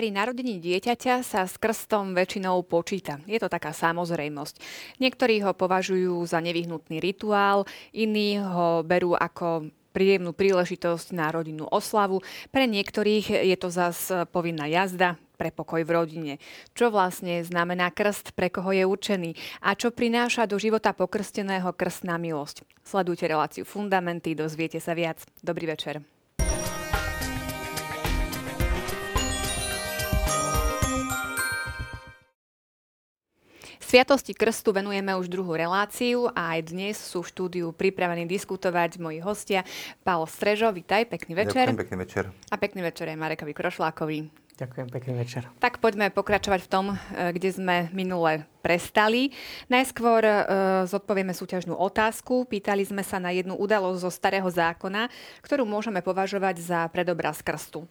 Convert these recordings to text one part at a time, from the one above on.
Pri narodení dieťaťa sa s krstom väčšinou počíta. Je to taká samozrejmosť. Niektorí ho považujú za nevyhnutný rituál, iní ho berú ako príjemnú príležitosť na rodinnú oslavu. Pre niektorých je to zas povinná jazda, pre pokoj v rodine. Čo vlastne znamená krst, pre koho je určený a čo prináša do života pokrsteného krstná milosť. Sledujte reláciu Fundamenty, dozviete sa viac. Dobrý večer. Sviatosti krstu venujeme už druhú reláciu a aj dnes sú v štúdiu pripravení diskutovať moji hostia. Paolo Strežo, vitaj, pekný večer. Ďakujem, pekný večer. A pekný večer aj Marekovi Krošlákovi. Ďakujem, pekný večer. Tak poďme pokračovať v tom, eh, kde sme minule prestali. Najskôr e, zodpovieme súťažnú otázku. Pýtali sme sa na jednu udalosť zo Starého zákona, ktorú môžeme považovať za predobraz krstu.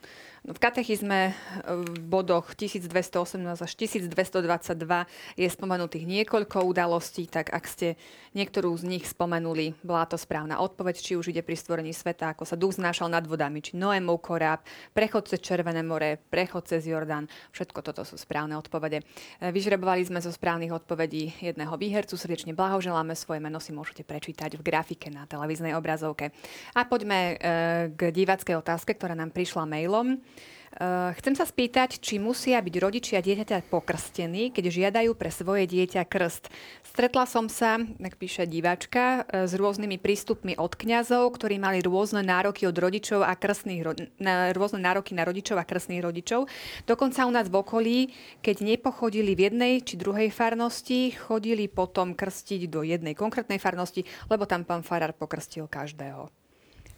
No, v katechizme e, v bodoch 1218 až 1222 je spomenutých niekoľko udalostí, tak ak ste niektorú z nich spomenuli, bola to správna odpoveď, či už ide pri stvorení sveta, ako sa duch znášal nad vodami, či Noémov koráb, prechod cez Červené more, prechod cez Jordán. Všetko toto sú správne odpovede. E, vyžrebovali sme zo správnych odpovedí jedného výhercu. Srdečne blahoželáme. Svoje meno si môžete prečítať v grafike na televíznej obrazovke. A poďme e, k divackej otázke, ktorá nám prišla mailom. Uh, chcem sa spýtať, či musia byť rodičia dieťaťa pokrstení, keď žiadajú pre svoje dieťa krst. Stretla som sa, tak píše diváčka, uh, s rôznymi prístupmi od kňazov, ktorí mali rôzne nároky od rodičov a krstných, na, rôzne nároky na rodičov a krstných rodičov. Dokonca u nás v okolí, keď nepochodili v jednej či druhej farnosti, chodili potom krstiť do jednej konkrétnej farnosti, lebo tam pán farár pokrstil každého.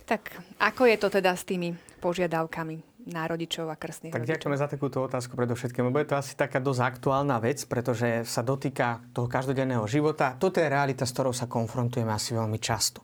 Tak ako je to teda s tými požiadavkami? Na rodičov a krstných tak rodičov. ďakujeme za takúto otázku predovšetkým, lebo je to asi taká dosť aktuálna vec, pretože sa dotýka toho každodenného života. Toto je realita, s ktorou sa konfrontujeme asi veľmi často.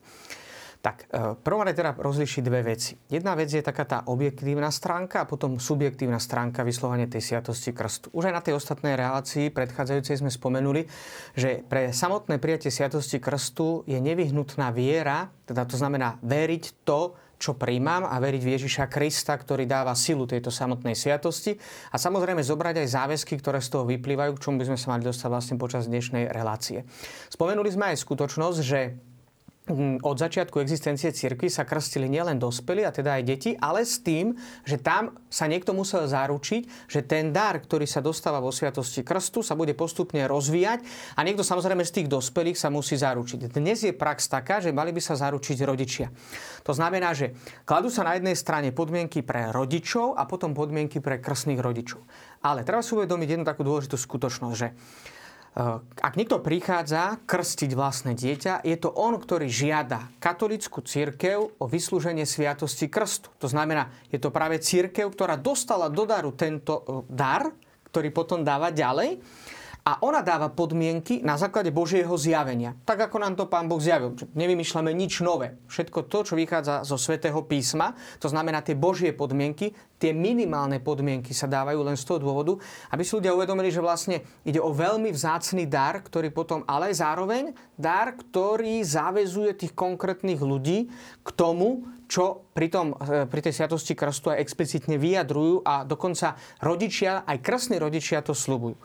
Tak, e, prvom rade teda rozlišiť dve veci. Jedna vec je taká tá objektívna stránka a potom subjektívna stránka vyslovene tej sviatosti krstu. Už aj na tej ostatnej relácii predchádzajúcej sme spomenuli, že pre samotné prijatie sviatosti krstu je nevyhnutná viera, teda to znamená veriť to, čo príjmam a veriť v Ježiša Krista, ktorý dáva silu tejto samotnej sviatosti a samozrejme zobrať aj záväzky, ktoré z toho vyplývajú, k čomu by sme sa mali dostať vlastne počas dnešnej relácie. Spomenuli sme aj skutočnosť, že od začiatku existencie cirkvi sa krstili nielen dospelí, a teda aj deti, ale s tým, že tam sa niekto musel zaručiť, že ten dar, ktorý sa dostáva vo sviatosti krstu, sa bude postupne rozvíjať a niekto samozrejme z tých dospelých sa musí zaručiť. Dnes je prax taká, že mali by sa zaručiť rodičia. To znamená, že kladú sa na jednej strane podmienky pre rodičov a potom podmienky pre krstných rodičov. Ale treba si uvedomiť jednu takú dôležitú skutočnosť, že ak niekto prichádza krstiť vlastné dieťa, je to on, ktorý žiada katolickú církev o vyslúženie sviatosti krstu. To znamená, je to práve církev, ktorá dostala do daru tento eh, dar, ktorý potom dáva ďalej a ona dáva podmienky na základe Božieho zjavenia. Tak ako nám to Pán Boh zjavil. Nevymýšľame nič nové. Všetko to, čo vychádza zo svätého písma, to znamená tie Božie podmienky, tie minimálne podmienky sa dávajú len z toho dôvodu, aby si ľudia uvedomili, že vlastne ide o veľmi vzácný dar, ktorý potom, ale zároveň dar, ktorý záväzuje tých konkrétnych ľudí k tomu, čo pri, tom, e, pri tej sviatosti krstu aj explicitne vyjadrujú a dokonca rodičia, aj krstní rodičia to slubujú.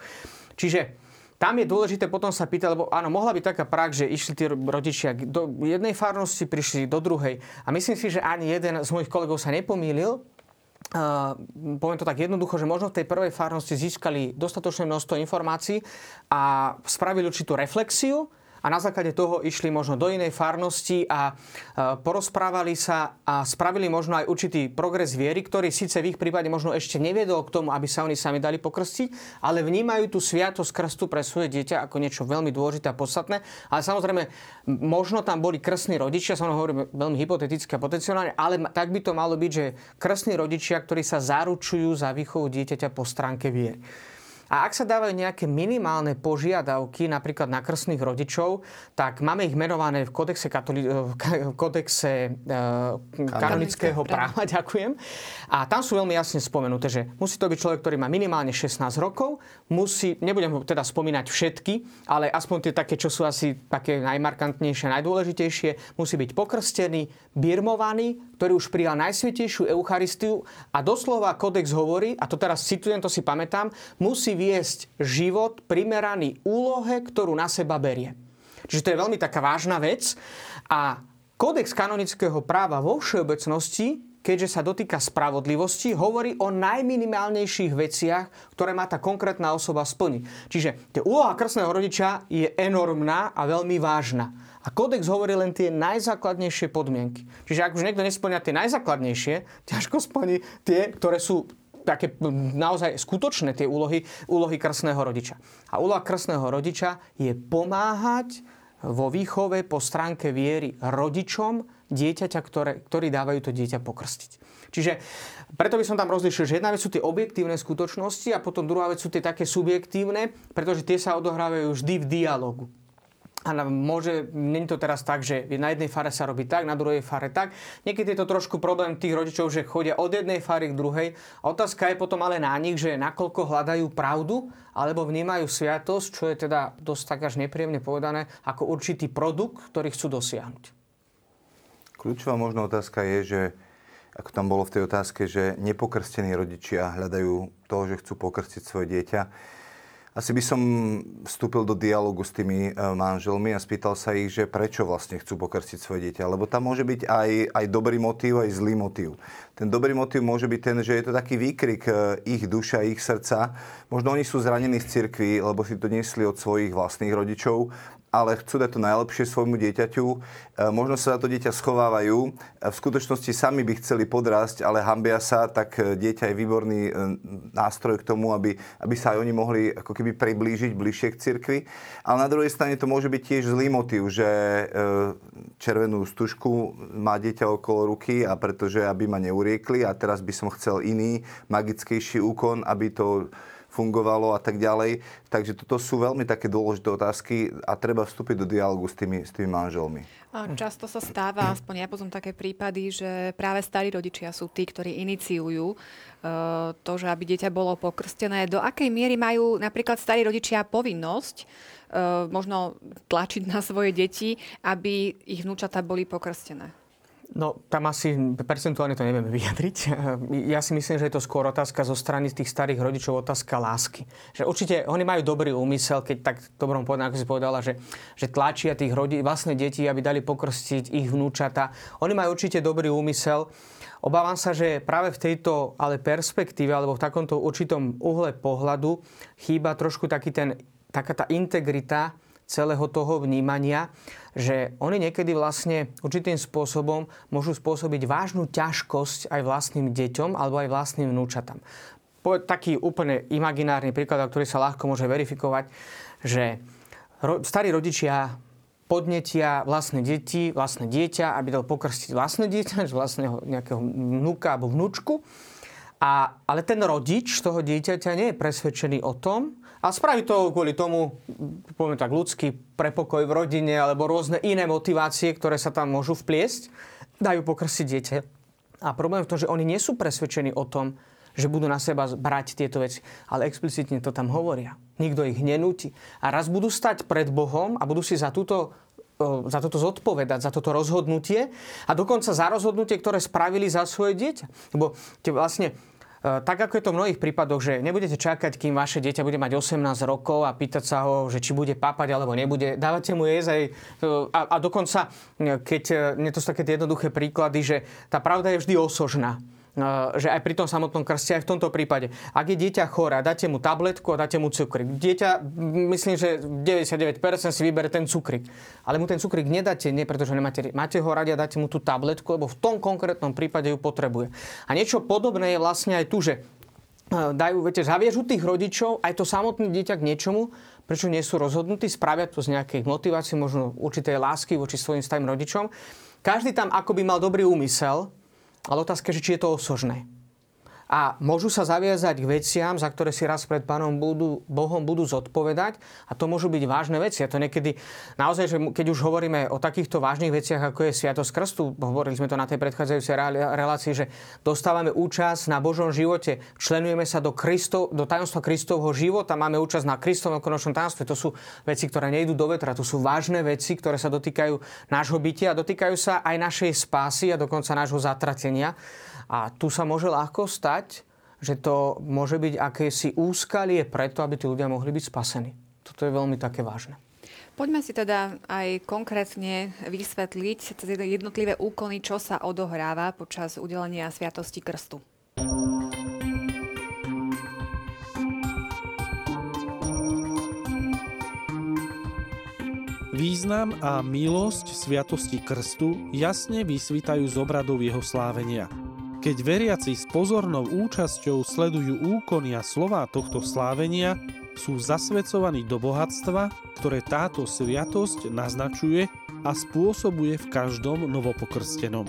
Čiže tam je dôležité potom sa pýtať, lebo áno, mohla byť taká prax, že išli tí rodičia do jednej farnosti, prišli do druhej. A myslím si, že ani jeden z mojich kolegov sa nepomýlil, Uh, poviem to tak jednoducho, že možno v tej prvej farnosti získali dostatočné množstvo informácií a spravili určitú reflexiu a na základe toho išli možno do inej farnosti a e, porozprávali sa a spravili možno aj určitý progres viery, ktorý síce v ich prípade možno ešte neviedol k tomu, aby sa oni sami dali pokrstiť, ale vnímajú tú sviatosť krstu pre svoje dieťa ako niečo veľmi dôležité a podstatné. Ale samozrejme, možno tam boli krstní rodičia, sa hovorím veľmi hypoteticky a potenciálne, ale tak by to malo byť, že krstní rodičia, ktorí sa zaručujú za výchovu dieťaťa po stránke viery. A ak sa dávajú nejaké minimálne požiadavky, napríklad na krstných rodičov, tak máme ich menované v kodexe, katoli- v kodexe e, kanonického práva. Ďakujem. A tam sú veľmi jasne spomenuté, že musí to byť človek, ktorý má minimálne 16 rokov, musí, nebudem teda spomínať všetky, ale aspoň tie také, čo sú asi také najmarkantnejšie, najdôležitejšie, musí byť pokrstený, birmovaný, ktorý už prijal najsvetejšiu Eucharistiu a doslova kodex hovorí, a to teraz citujem, to si pamätám, musí viesť život primeraný úlohe, ktorú na seba berie. Čiže to je veľmi taká vážna vec a Kódex kanonického práva vo všeobecnosti, keďže sa dotýka spravodlivosti, hovorí o najminimálnejších veciach, ktoré má tá konkrétna osoba splniť. Čiže tá úloha krstného rodiča je enormná a veľmi vážna. A kódex hovorí len tie najzákladnejšie podmienky. Čiže ak už niekto nesplňa tie najzákladnejšie, ťažko splní tie, ktoré sú také naozaj skutočné tie úlohy, úlohy krstného rodiča. A úloha krstného rodiča je pomáhať vo výchove po stránke viery rodičom dieťaťa, ktoré, ktorí dávajú to dieťa pokrstiť. Čiže preto by som tam rozlišil, že jedna vec sú tie objektívne skutočnosti a potom druhá vec sú tie také subjektívne, pretože tie sa odohrávajú vždy v dialogu. A môže, není to teraz tak, že na jednej fare sa robí tak, na druhej fare tak. Niekedy je to trošku problém tých rodičov, že chodia od jednej fary k druhej. Otázka je potom ale na nich, že nakoľko hľadajú pravdu, alebo vnímajú sviatosť, čo je teda dosť tak až nepríjemne povedané, ako určitý produkt, ktorý chcú dosiahnuť. Kľúčová možná otázka je, že ako tam bolo v tej otázke, že nepokrstení rodičia hľadajú toho, že chcú pokrstiť svoje dieťa asi by som vstúpil do dialogu s tými e, manželmi a spýtal sa ich, že prečo vlastne chcú pokrstiť svoje dieťa. Lebo tam môže byť aj, aj dobrý motív, aj zlý motív. Ten dobrý motív môže byť ten, že je to taký výkrik e, ich duša, ich srdca. Možno oni sú zranení z cirkvi, lebo si to nesli od svojich vlastných rodičov ale chcú dať to najlepšie svojmu dieťaťu. E, možno sa za to dieťa schovávajú. E, v skutočnosti sami by chceli podrásť, ale hambia sa, tak e, dieťa je výborný nástroj k tomu, aby, aby sa aj oni mohli ako keby priblížiť bližšie k cirkvi. Ale na druhej strane to môže byť tiež zlý motiv, že červenú stužku má dieťa okolo ruky a pretože aby ma neuriekli a teraz by som chcel iný magickejší úkon, aby to fungovalo a tak ďalej. Takže toto sú veľmi také dôležité otázky a treba vstúpiť do dialogu s tými, s tými manželmi. Často sa stáva, aspoň ja poznám také prípady, že práve starí rodičia sú tí, ktorí iniciujú uh, to, že aby dieťa bolo pokrstené. Do akej miery majú napríklad starí rodičia povinnosť uh, možno tlačiť na svoje deti, aby ich vnúčata boli pokrstené? No, tam asi percentuálne to nevieme vyjadriť. Ja si myslím, že je to skôr otázka zo strany tých starých rodičov, otázka lásky. Že určite oni majú dobrý úmysel, keď tak dobrom povedal, ako si povedala, že, že tlačia tých rodi, vlastné deti, aby dali pokrstiť ich vnúčata. Oni majú určite dobrý úmysel. Obávam sa, že práve v tejto ale perspektíve alebo v takomto určitom uhle pohľadu chýba trošku taký ten, taká tá integrita celého toho vnímania, že oni niekedy vlastne určitým spôsobom môžu spôsobiť vážnu ťažkosť aj vlastným deťom alebo aj vlastným vnúčatám. Taký úplne imaginárny príklad, ktorý sa ľahko môže verifikovať, že starí rodičia podnetia vlastné deti, vlastné dieťa, aby dal pokrstiť vlastné dieťa, vlastného nejakého vnúka alebo vnúčku. A, ale ten rodič toho dieťaťa nie je presvedčený o tom, a spraví to kvôli tomu, poviem tak ľudský prepokoj v rodine alebo rôzne iné motivácie, ktoré sa tam môžu vpliesť, dajú pokrsiť dieťa. A problém je v tom, že oni nie sú presvedčení o tom, že budú na seba brať tieto veci. Ale explicitne to tam hovoria. Nikto ich nenúti. A raz budú stať pred Bohom a budú si za túto za toto zodpovedať, za toto rozhodnutie a dokonca za rozhodnutie, ktoré spravili za svoje dieťa. Lebo vlastne tak ako je to v mnohých prípadoch, že nebudete čakať, kým vaše dieťa bude mať 18 rokov a pýtať sa ho, že či bude papať alebo nebude. Dávate mu jesť aj... Eh, a, a dokonca, eh, keď... Nie to sú také jednoduché príklady, že tá pravda je vždy osožná že aj pri tom samotnom krste, aj v tomto prípade. Ak je dieťa choré, dáte mu tabletku a dáte mu cukrik. Dieťa, myslím, že 99% si vybere ten cukrik. Ale mu ten cukrik nedáte, nie pretože nemáte, máte ho radi a dáte mu tú tabletku, lebo v tom konkrétnom prípade ju potrebuje. A niečo podobné je vlastne aj tu, že dajú, viete, zaviežu tých rodičov, aj to samotné dieťa k niečomu, prečo nie sú rozhodnutí, spravia to z nejakej motivácie, možno určitej lásky voči svojim starým rodičom. Každý tam akoby mal dobrý úmysel, ale otázka je, či je to osožné. A môžu sa zaviazať k veciam, za ktoré si raz pred Pánom budú, Bohom budú zodpovedať a to môžu byť vážne veci. A to niekedy, naozaj, že keď už hovoríme o takýchto vážnych veciach, ako je Sviatosť Krstu, hovorili sme to na tej predchádzajúcej relácii, že dostávame účasť na Božom živote, členujeme sa do, Kristov, do tajomstva Kristovho života, máme účasť na Kristovom konečnom tajomstve. To sú veci, ktoré nejdú do vetra, to sú vážne veci, ktoré sa dotýkajú nášho bytia a dotýkajú sa aj našej spásy a dokonca nášho zatratenia. A tu sa môže ľahko stať, že to môže byť akési úskalie preto, aby tí ľudia mohli byť spasení. Toto je veľmi také vážne. Poďme si teda aj konkrétne vysvetliť cez jednotlivé úkony, čo sa odohráva počas udelenia Sviatosti Krstu. Význam a milosť Sviatosti Krstu jasne vysvítajú z obradov jeho slávenia – keď veriaci s pozornou účasťou sledujú úkony a slová tohto slávenia, sú zasvedcovaní do bohatstva, ktoré táto sviatosť naznačuje a spôsobuje v každom novopokrstenom.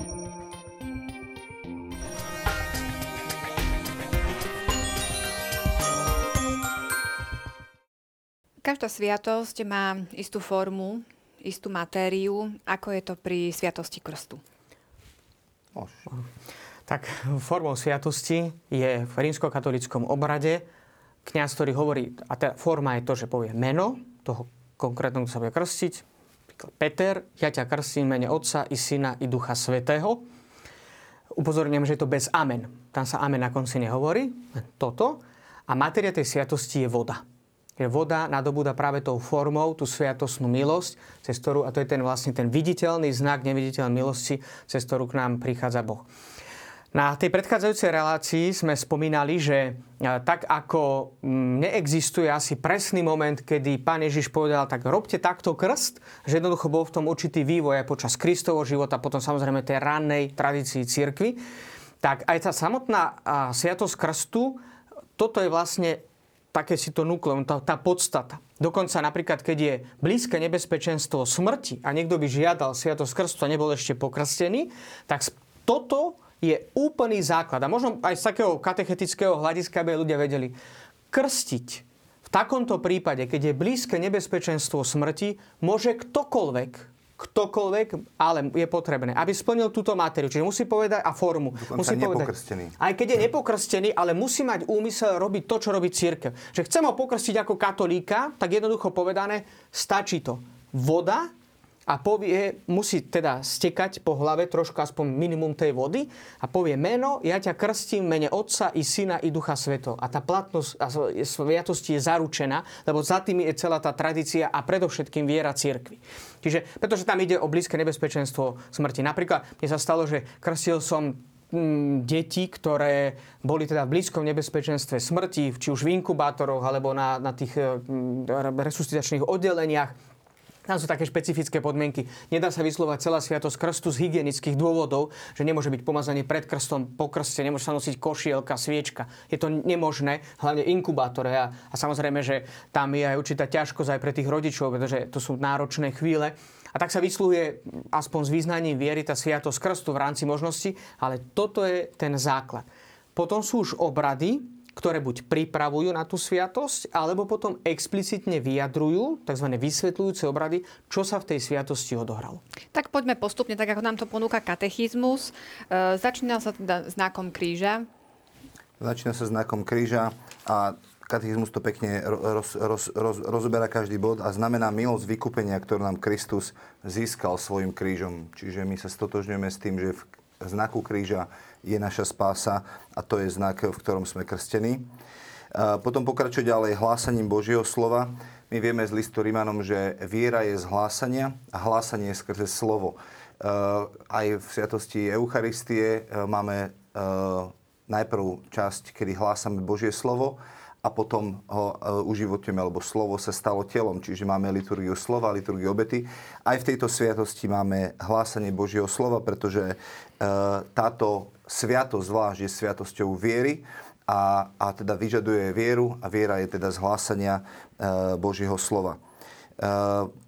Každá sviatosť má istú formu, istú matériu. Ako je to pri sviatosti krstu? Môžeš. Tak formou sviatosti je v rímskokatolickom obrade kňaz, ktorý hovorí, a tá forma je to, že povie meno toho konkrétneho, kto sa bude krstiť. Peter, ja ťa krstím mene Otca i Syna i Ducha Svetého. Upozorňujem, že je to bez amen. Tam sa amen na konci nehovorí, toto. A materia tej sviatosti je voda. Je voda nadobúda práve tou formou tú sviatosnú milosť, cez ktorú, a to je ten vlastne ten viditeľný znak neviditeľnej milosti, cez ktorú k nám prichádza Boh. Na tej predchádzajúcej relácii sme spomínali, že e, tak ako neexistuje asi presný moment, kedy pán Ježiš povedal, tak robte takto krst, že jednoducho bol v tom určitý vývoj aj počas Kristovho života, potom samozrejme tej rannej tradícii cirkvi, tak aj tá samotná sviatosť krstu, toto je vlastne také si to nukleum, tá, tá podstata. Dokonca napríklad, keď je blízke nebezpečenstvo smrti a niekto by žiadal sviatosť krstu a nebol ešte pokrstený, tak toto je úplný základ. A možno aj z takého katechetického hľadiska, aby ľudia vedeli. Krstiť v takomto prípade, keď je blízke nebezpečenstvo smrti, môže ktokoľvek, ktokoľvek, ale je potrebné, aby splnil túto matériu. Čiže musí povedať a formu. Dokonca musí povedať, aj keď je nepokrstený, ale musí mať úmysel robiť to, čo robí církev. Že chcem ho pokrstiť ako katolíka, tak jednoducho povedané, stačí to. Voda a povie, musí teda stekať po hlave trošku aspoň minimum tej vody a povie meno, ja ťa krstím mene Otca i Syna i Ducha Sveto. A tá platnosť a sviatosti je zaručená, lebo za tým je celá tá tradícia a predovšetkým viera cirkvi. Čiže, pretože tam ide o blízke nebezpečenstvo smrti. Napríklad mne sa stalo, že krstil som mm, deti, ktoré boli teda v blízkom nebezpečenstve smrti, či už v inkubátoroch, alebo na, na tých mm, resuscitačných oddeleniach tam sú také špecifické podmienky. Nedá sa vyslovať celá sviatosť krstu z hygienických dôvodov, že nemôže byť pomazanie pred krstom, po krste, nemôže sa nosiť košielka, sviečka. Je to nemožné, hlavne inkubátore. A, a samozrejme, že tam je aj určitá ťažkosť aj pre tých rodičov, pretože to sú náročné chvíle. A tak sa vyslúhuje aspoň s význaním viery tá sviatosť krstu v rámci možnosti, ale toto je ten základ. Potom sú už obrady, ktoré buď pripravujú na tú sviatosť, alebo potom explicitne vyjadrujú, tzv. vysvetľujúce obrady, čo sa v tej sviatosti odohralo. Tak poďme postupne, tak ako nám to ponúka katechizmus. E, začína sa teda znakom kríža. Začína sa znakom kríža a katechizmus to pekne roz, roz, roz, rozoberá každý bod a znamená milosť vykúpenia, ktorú nám Kristus získal svojim krížom. Čiže my sa stotožňujeme s tým, že v znaku kríža je naša spása a to je znak, v ktorom sme krstení. Potom pokračuje ďalej hlásaním Božieho slova. My vieme z listu Rímanom, že viera je z hlásania a hlásanie je skrze slovo. Aj v sviatosti Eucharistie máme najprv časť, kedy hlásame Božie slovo a potom ho uživotujeme, lebo slovo sa stalo telom, čiže máme liturgiu slova, liturgiu obety. Aj v tejto sviatosti máme hlásanie Božieho slova, pretože táto sviatosť zvlášť je sviatosťou viery a, a teda vyžaduje vieru a viera je teda zhlásania e, Božieho slova. E,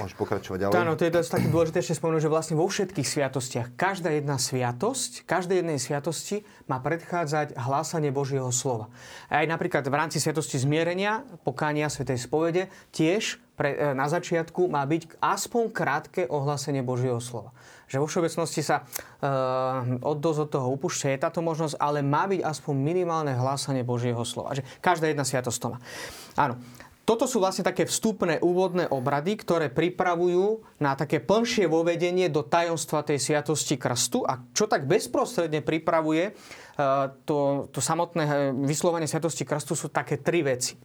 Môžeš pokračovať ďalej. Áno, to je dosť také dôležité ešte spomenúť, že vlastne vo všetkých sviatostiach, každá jedna sviatosť, každej jednej sviatosti má predchádzať hlásanie Božieho slova. Aj napríklad v rámci sviatosti zmierenia, pokánia Svetej spovede, tiež pre, e, na začiatku má byť aspoň krátke ohlásenie Božieho slova. Že vo všeobecnosti sa uh, od dosť od toho upúšťa, je táto možnosť, ale má byť aspoň minimálne hlásanie Božieho slova. Že každá jedna sviatosť to má. Áno. Toto sú vlastne také vstupné úvodné obrady, ktoré pripravujú na také plnšie vovedenie do tajomstva tej sviatosti krstu. A čo tak bezprostredne pripravuje e, to, to samotné e, vyslovenie sviatosti krstu sú také tri veci.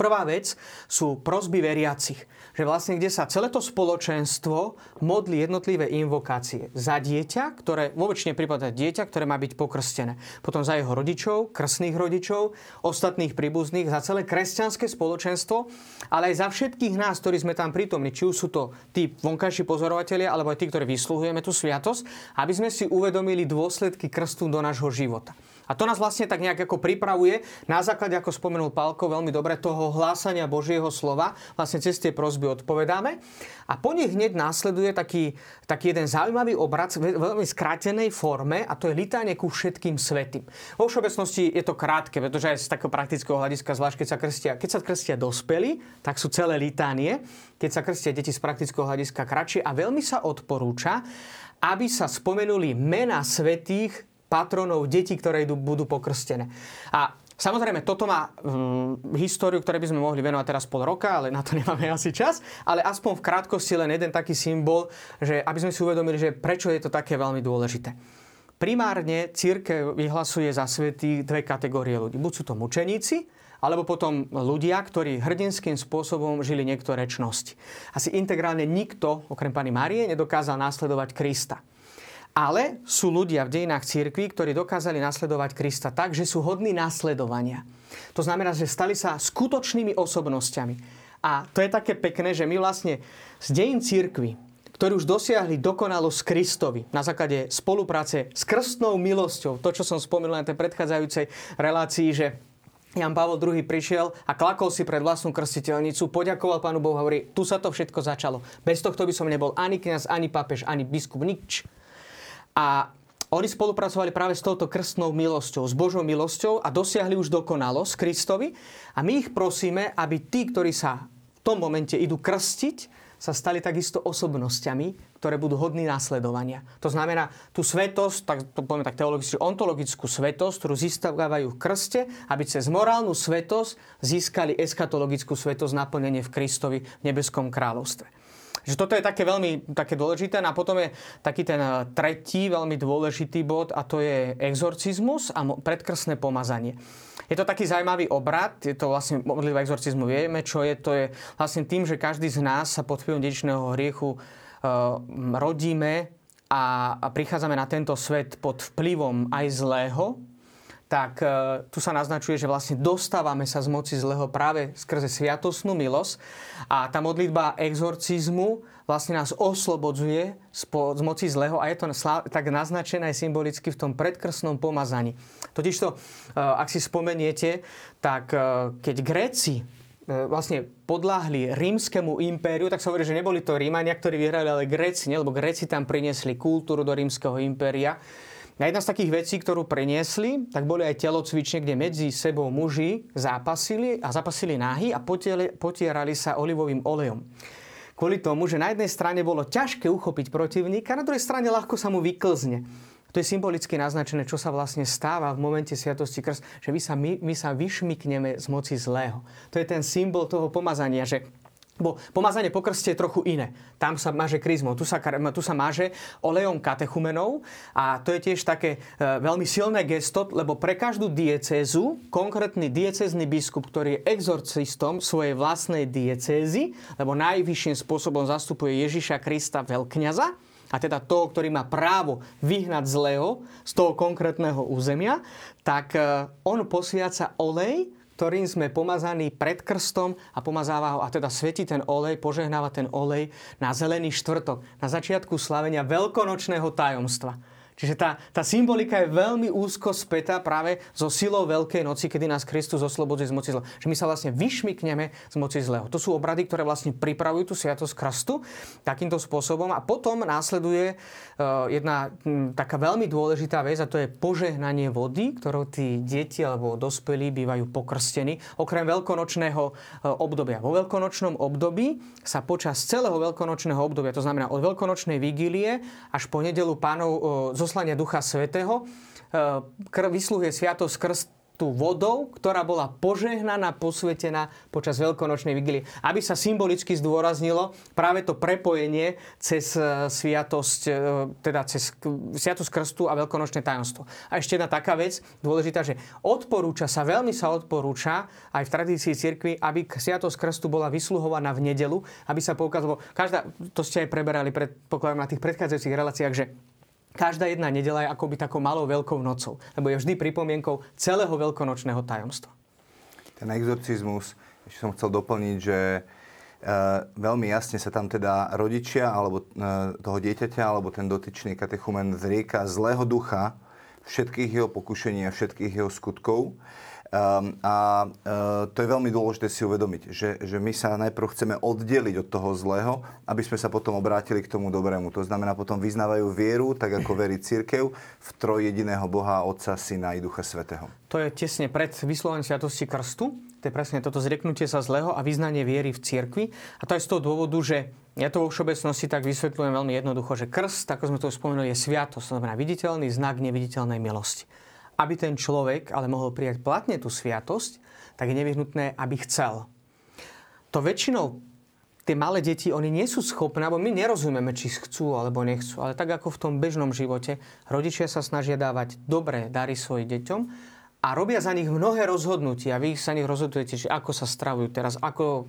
Prvá vec sú prosby veriacich, že vlastne kde sa celé to spoločenstvo modlí jednotlivé invokácie za dieťa, ktoré vo väčšine prípadne dieťa, ktoré má byť pokrstené. Potom za jeho rodičov, krstných rodičov, ostatných príbuzných, za celé kresťanské spoločenstvo, ale aj za všetkých nás, ktorí sme tam prítomní, či už sú to tí vonkajší pozorovatelia, alebo aj tí, ktorí vysluhujeme tú sviatosť, aby sme si uvedomili dôsledky krstu do nášho života. A to nás vlastne tak nejak ako pripravuje na základe, ako spomenul Pálko veľmi dobre, toho hlásania Božieho slova. Vlastne cez tie prosby odpovedáme. A po nich hneď následuje taký, taký jeden zaujímavý obrad v veľmi skrátenej forme a to je litánie ku všetkým svetým. Vo všeobecnosti je to krátke, pretože aj z takého praktického hľadiska, zvlášť keď sa krstia, keď sa krstia dospelí, tak sú celé litánie. Keď sa krstia deti z praktického hľadiska kratšie a veľmi sa odporúča, aby sa spomenuli mena svetých patronov detí, ktoré idú, budú pokrstené. A Samozrejme, toto má hm, históriu, ktoré by sme mohli venovať teraz pol roka, ale na to nemáme asi čas. Ale aspoň v krátkosti len jeden taký symbol, že aby sme si uvedomili, že prečo je to také veľmi dôležité. Primárne církev vyhlasuje za svety dve kategórie ľudí. Buď sú to mučeníci, alebo potom ľudia, ktorí hrdinským spôsobom žili niektoré čnosti. Asi integrálne nikto, okrem pani Márie, nedokázal následovať Krista. Ale sú ľudia v dejinách církví, ktorí dokázali nasledovať Krista tak, že sú hodní následovania. To znamená, že stali sa skutočnými osobnosťami. A to je také pekné, že my vlastne z dejín církvy, ktorí už dosiahli dokonalosť Kristovi na základe spolupráce s krstnou milosťou, to, čo som spomenul na tej predchádzajúcej relácii, že Jan Pavel II prišiel a klakol si pred vlastnú krstiteľnicu, poďakoval Pánu Bohu hovorí, tu sa to všetko začalo. Bez tohto by som nebol ani kňaz, ani pápež, ani biskup, nič. A oni spolupracovali práve s touto krstnou milosťou, s Božou milosťou a dosiahli už dokonalosť Kristovi. A my ich prosíme, aby tí, ktorí sa v tom momente idú krstiť, sa stali takisto osobnosťami, ktoré budú hodní následovania. To znamená, tú svetosť, tak to povieme tak teologicky, ontologickú svetosť, ktorú získavajú v krste, aby cez morálnu svetosť získali eskatologickú svetosť naplnenie v Kristovi v nebeskom kráľovstve. Že toto je také veľmi také dôležité. No a potom je taký ten eh, tretí veľmi dôležitý bod a to je exorcizmus a predkrstné pomazanie. Je to taký zaujímavý obrad, je to vlastne modlitba exorcizmu, vieme, čo je. To je vlastne tým, že každý z nás sa pod vplyvom dedičného hriechu uh, rodíme a, a prichádzame na tento svet pod vplyvom aj zlého, tak e, tu sa naznačuje, že vlastne dostávame sa z moci zlého práve skrze sviatosnú milosť. A tá modlitba exorcizmu vlastne nás oslobodzuje z moci zlého a je to tak naznačené aj symbolicky v tom predkrsnom pomazaní. Totižto, e, ak si spomeniete, tak e, keď Gréci vlastne podláhli rímskemu impériu, tak sa hovorí, že neboli to Rímania, ktorí vyhrali, ale Gréci, lebo Gréci tam priniesli kultúru do rímskeho impéria a jedna z takých vecí, ktorú preniesli, tak boli aj telocvične, kde medzi sebou muži zápasili a zapasili náhy a potierali sa olivovým olejom. Kvôli tomu, že na jednej strane bolo ťažké uchopiť protivníka, na druhej strane ľahko sa mu vyklzne. To je symbolicky naznačené, čo sa vlastne stáva v momente Sviatosti krst, že my sa, my, my sa vyšmikneme z moci zlého. To je ten symbol toho pomazania, že Bo pomazanie po krste je trochu iné. Tam sa maže kryzmou, tu sa, tu sa maže olejom katechumenov a to je tiež také e, veľmi silné gesto, lebo pre každú diecézu konkrétny diecézny biskup, ktorý je exorcistom svojej vlastnej diecézy, lebo najvyšším spôsobom zastupuje Ježiša Krista veľkňaza, a teda toho, ktorý má právo vyhnať zlého z toho konkrétneho územia, tak e, on posviaca olej ktorým sme pomazaní pred krstom a pomazáva ho, a teda svetí ten olej, požehnáva ten olej na zelený štvrtok, na začiatku slavenia veľkonočného tajomstva. Čiže tá, tá symbolika je veľmi úzko spätá práve so silou Veľkej noci, kedy nás Kristus oslobodzuje z moci zla. Že my sa vlastne vyšmikneme z moci zlého. To sú obrady, ktoré vlastne pripravujú tú sviatosť krstu takýmto spôsobom. A potom následuje uh, jedna m, taká veľmi dôležitá vec a to je požehnanie vody, ktorou tí deti alebo dospelí bývajú pokrstení. Okrem veľkonočného uh, obdobia. Vo veľkonočnom období sa počas celého veľkonočného obdobia, to znamená od veľkonočnej vigílie až po nedelu pánov uh, zoslania Ducha Svetého, e, vyslúhuje sviatosť krst tú vodou, ktorá bola požehnaná, posvetená počas veľkonočnej vigílie. Aby sa symbolicky zdôraznilo práve to prepojenie cez e, sviatosť, e, teda cez sviatosť krstu a veľkonočné tajomstvo. A ešte jedna taká vec dôležitá, že odporúča sa, veľmi sa odporúča aj v tradícii cirkvi, aby sviatosť krstu bola vysluhovaná v nedelu, aby sa poukázalo, každá, to ste aj preberali pred, na tých predchádzajúcich reláciách, že každá jedna nedela je akoby takou malou veľkou nocou, lebo je vždy pripomienkou celého veľkonočného tajomstva. Ten exorcizmus, ešte som chcel doplniť, že e, veľmi jasne sa tam teda rodičia alebo e, toho dieťaťa alebo ten dotyčný katechumen zrieka zlého ducha, všetkých jeho pokušení a všetkých jeho skutkov a uh, to je veľmi dôležité si uvedomiť, že, že my sa najprv chceme oddeliť od toho zlého, aby sme sa potom obrátili k tomu dobrému. To znamená, potom vyznávajú vieru, tak ako verí církev, v trojjediného Boha, Otca, Syna i Ducha Svetého. To je tesne pred vyslovením sviatosti krstu. To je presne toto zrieknutie sa zlého a vyznanie viery v cirkvi. A to je z toho dôvodu, že ja to vo všeobecnosti tak vysvetľujem veľmi jednoducho, že krst, ako sme to spomenuli, je sviatosť, to znamená viditeľný znak neviditeľnej milosti aby ten človek ale mohol prijať platne tú sviatosť, tak je nevyhnutné, aby chcel. To väčšinou tie malé deti, oni nie sú schopné, alebo my nerozumieme, či chcú alebo nechcú, ale tak ako v tom bežnom živote, rodičia sa snažia dávať dobré dary svojim deťom a robia za nich mnohé rozhodnutia. Vy sa nich rozhodujete, že ako sa stravujú teraz, ako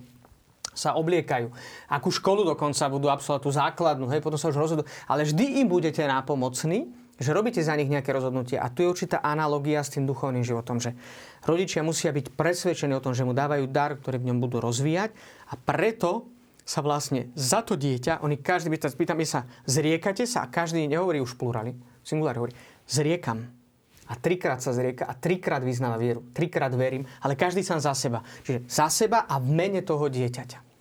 sa obliekajú, akú školu dokonca budú absolvovať, tú základnú, hej, potom sa už rozhodujú. Ale vždy im budete nápomocní, že robíte za nich nejaké rozhodnutie. A tu je určitá analogia s tým duchovným životom, že rodičia musia byť presvedčení o tom, že mu dávajú dar, ktorý v ňom budú rozvíjať a preto sa vlastne za to dieťa, oni každý by sa pýtame sa, zriekate sa a každý nehovorí už plurali, singulár hovorí, zriekam. A trikrát sa zrieka a trikrát vyznáva vieru. Trikrát verím, ale každý sám za seba. Čiže za seba a v mene toho dieťaťa.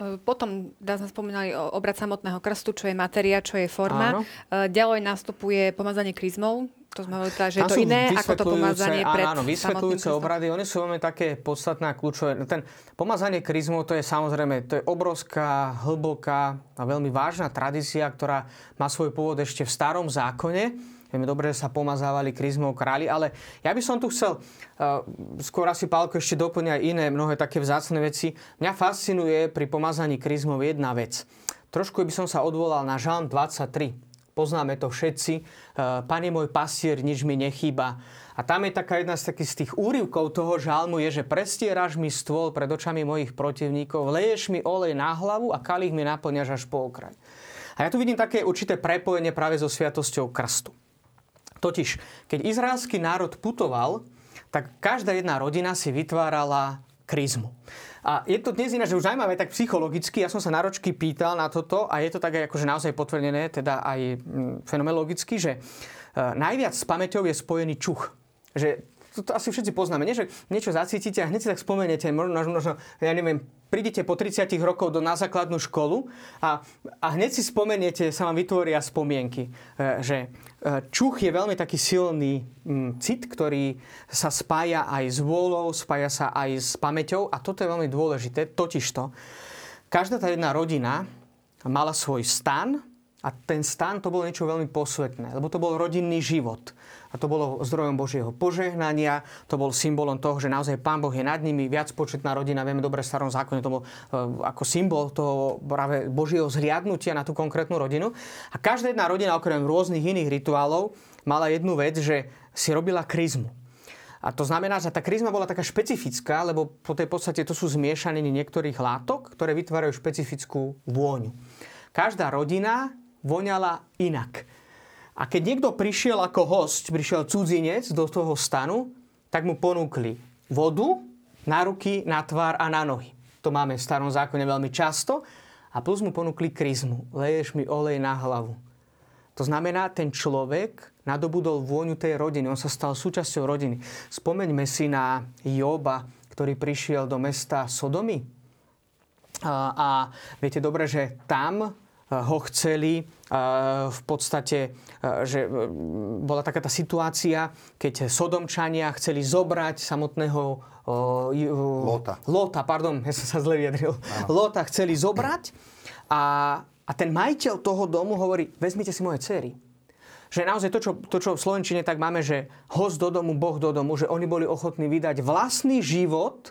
E, potom, sme spomínali obrad samotného krstu, čo je materia, čo je forma. Áno. E, ďalej nastupuje pomazanie kryzmou, to sme hovorili, že je to iné ako to pomazanie pred Áno, vysvetľujúce obrady, oni sú veľmi také podstatné a kľúčové. Ten pomazanie kryzmou, to je samozrejme, to je obrovská, hlboká a veľmi vážna tradícia, ktorá má svoj pôvod ešte v starom zákone Vieme dobre, že sa pomazávali kryzmou králi, ale ja by som tu chcel, uh, skôr asi Pálko ešte doplňa aj iné, mnohé také vzácne veci. Mňa fascinuje pri pomazaní kryzmou jedna vec. Trošku by som sa odvolal na Žalm 23. Poznáme to všetci. Uh, Pane môj pasier, nič mi nechýba. A tam je taká jedna z takých z tých úrivkov toho žalmu je, že prestieraš mi stôl pred očami mojich protivníkov, leješ mi olej na hlavu a kalich mi naplňaš až po okraj. A ja tu vidím také určité prepojenie práve so sviatosťou krstu. Totiž, keď izraelský národ putoval, tak každá jedna rodina si vytvárala krizmu. A je to dnes ináč už zaujímavé tak psychologicky, ja som sa náročky pýtal na toto a je to tak aj akože naozaj potvrdené, teda aj mm, fenomenologicky, že e, najviac s pamäťou je spojený čuch. Že to, to asi všetci poznáme, nie? že niečo zacítite a hneď si tak spomeniete, možno, možno ja neviem, prídete po 30 rokov do na základnú školu a, a hneď si spomeniete, sa vám vytvoria spomienky. E, že e, čuch je veľmi taký silný cit, ktorý sa spája aj s vôľou, spája sa aj s pamäťou a toto je veľmi dôležité. Totižto, každá tá jedna rodina mala svoj stan a ten stan to bolo niečo veľmi posvetné, lebo to bol rodinný život a to bolo zdrojom Božieho požehnania, to bol symbolom toho, že naozaj Pán Boh je nad nimi, viac početná rodina, vieme dobre v starom zákone, to bol uh, ako symbol toho práve Božieho zhliadnutia na tú konkrétnu rodinu. A každá jedna rodina, okrem rôznych iných rituálov, mala jednu vec, že si robila kryzmu. A to znamená, že tá kryzma bola taká špecifická, lebo po tej podstate to sú zmiešaniny niektorých látok, ktoré vytvárajú špecifickú vôňu. Každá rodina voňala inak. A keď niekto prišiel ako host, prišiel cudzinec do toho stanu, tak mu ponúkli vodu na ruky, na tvár a na nohy. To máme v starom zákone veľmi často. A plus mu ponúkli kryzmu. Leješ mi olej na hlavu. To znamená, ten človek nadobudol vôňu tej rodiny, on sa stal súčasťou rodiny. Spomeňme si na Joba, ktorý prišiel do mesta Sodomy. A, a viete dobre, že tam ho chceli v podstate, že bola taká tá situácia, keď Sodomčania chceli zobrať samotného Lota. Lota, pardon, ja som sa zle vyjadril. Lota chceli zobrať a, a ten majiteľ toho domu hovorí, vezmite si moje cery. Že naozaj to čo, to, čo v Slovenčine tak máme, že host do domu, Boh do domu, že oni boli ochotní vydať vlastný život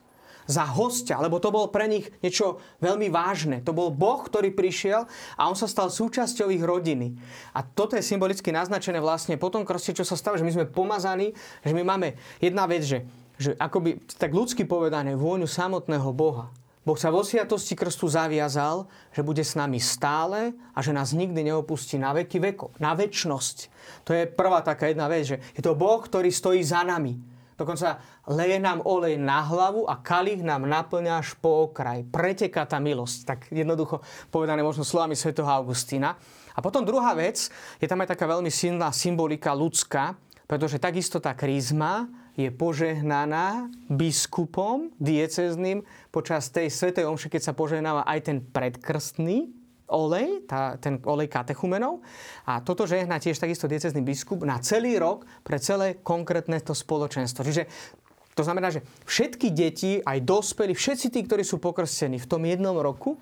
za hostia, lebo to bol pre nich niečo veľmi vážne. To bol Boh, ktorý prišiel a on sa stal súčasťou ich rodiny. A toto je symbolicky naznačené vlastne po tom krste, čo sa stalo, že my sme pomazaní, že my máme jedna vec, že, že akoby tak ľudsky povedané vôňu samotného Boha. Boh sa vo sviatosti krstu zaviazal, že bude s nami stále a že nás nikdy neopustí na veky veko, na väčnosť. To je prvá taká jedna vec, že je to Boh, ktorý stojí za nami. Dokonca leje nám olej na hlavu a kalich nám naplňa až po okraj. Preteká tá milosť. Tak jednoducho povedané možno slovami svätého Augustína. A potom druhá vec, je tam aj taká veľmi silná symbolika ľudská, pretože takisto tá krízma je požehnaná biskupom diecezným počas tej svetej omše, keď sa požehnáva aj ten predkrstný olej, tá, ten olej katechumenov. A toto žehná tiež takisto diecezný biskup na celý rok pre celé konkrétne to spoločenstvo. Čiže to znamená, že všetky deti, aj dospelí, všetci tí, ktorí sú pokrstení v tom jednom roku,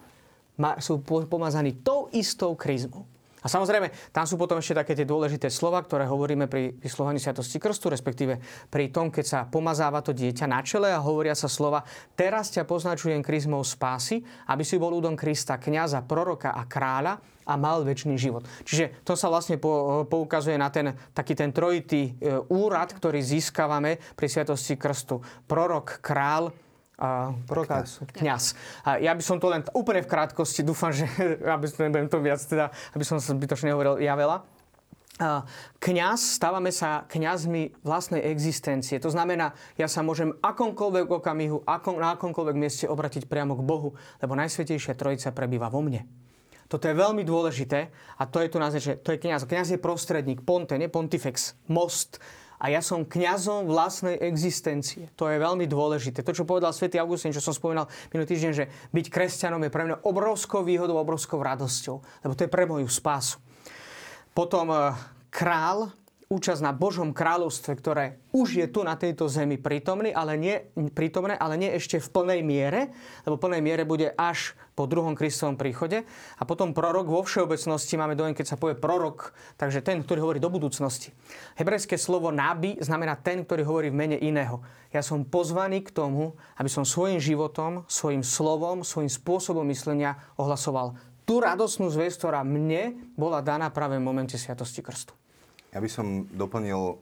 sú pomazaní tou istou kryzmou. A samozrejme, tam sú potom ešte také tie dôležité slova, ktoré hovoríme pri vyslovaní Sviatosti Krstu, respektíve pri tom, keď sa pomazáva to dieťa na čele a hovoria sa slova Teraz ťa poznačujem kryzmou spásy, aby si bol údom Krista, kniaza, proroka a kráľa a mal väčší život. Čiže to sa vlastne poukazuje na ten taký ten trojitý e, úrad, ktorý získavame pri Sviatosti Krstu. Prorok, král a prokaz, kňaz. A ja by som to len úplne v krátkosti, dúfam, že aby som nebudem to viac, teda, aby som sa zbytočne nehovoril ja veľa. Kňaz, stávame sa kňazmi vlastnej existencie. To znamená, ja sa môžem akomkoľvek okamihu, akom, na akomkoľvek mieste obratiť priamo k Bohu, lebo Najsvetejšia Trojica prebýva vo mne. Toto je veľmi dôležité a to je tu že to je kňaz. Kňaz je prostredník, ponte, ne pontifex, most a ja som kňazom vlastnej existencie. To je veľmi dôležité. To, čo povedal svätý Augustín, čo som spomínal minulý týždeň, že byť kresťanom je pre mňa obrovskou výhodou, obrovskou radosťou, lebo to je pre moju spásu. Potom eh, král, účasť na Božom kráľovstve, ktoré už je tu na tejto zemi prítomný, ale nie, prítomné, ale nie ešte v plnej miere, lebo v plnej miere bude až po druhom Kristovom príchode. A potom prorok vo všeobecnosti máme dojem, keď sa povie prorok, takže ten, ktorý hovorí do budúcnosti. Hebrejské slovo náby znamená ten, ktorý hovorí v mene iného. Ja som pozvaný k tomu, aby som svojim životom, svojim slovom, svojim spôsobom myslenia ohlasoval tú radosnú zväzť, ktorá mne bola daná práve v momente Sviatosti Krstu. Ja by som doplnil uh,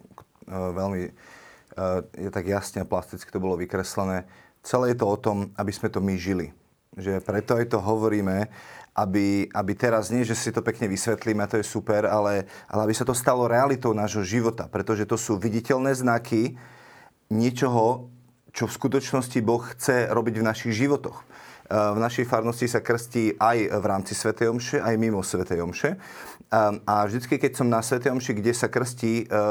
veľmi, uh, je tak jasne a plasticky to bolo vykreslené. Celé je to o tom, aby sme to my žili. Že preto aj to hovoríme, aby, aby teraz nie, že si to pekne vysvetlíme a to je super, ale, ale aby sa to stalo realitou nášho života. Pretože to sú viditeľné znaky niečoho, čo v skutočnosti Boh chce robiť v našich životoch. V našej farnosti sa krstí aj v rámci Svetej Omše, aj mimo Svetej Omše. A vždycky, keď som na Svetej Omši, kde sa krstí, e,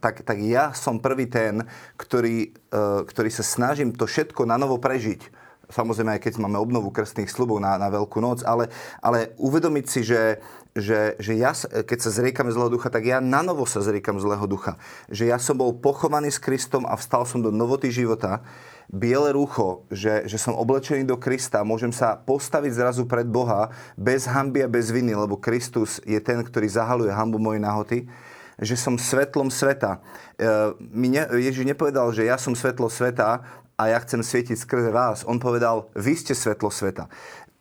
tak, tak ja som prvý ten, ktorý, ktorý sa snažím to všetko na novo prežiť. Samozrejme, aj keď máme obnovu krstných slubov na, na Veľkú noc, ale, ale uvedomiť si, že, že, že ja, keď sa zriekam zlého ducha, tak ja na novo sa zriekam zlého ducha. Že ja som bol pochovaný s Kristom a vstal som do novoty života biele rúcho, že, že som oblečený do Krista, môžem sa postaviť zrazu pred Boha bez hamby a bez viny, lebo Kristus je ten, ktorý zahaluje hambu mojej nahoty, že som svetlom sveta. E, Ježiš nepovedal, že ja som svetlo sveta a ja chcem svietiť skrze vás. On povedal, vy ste svetlo sveta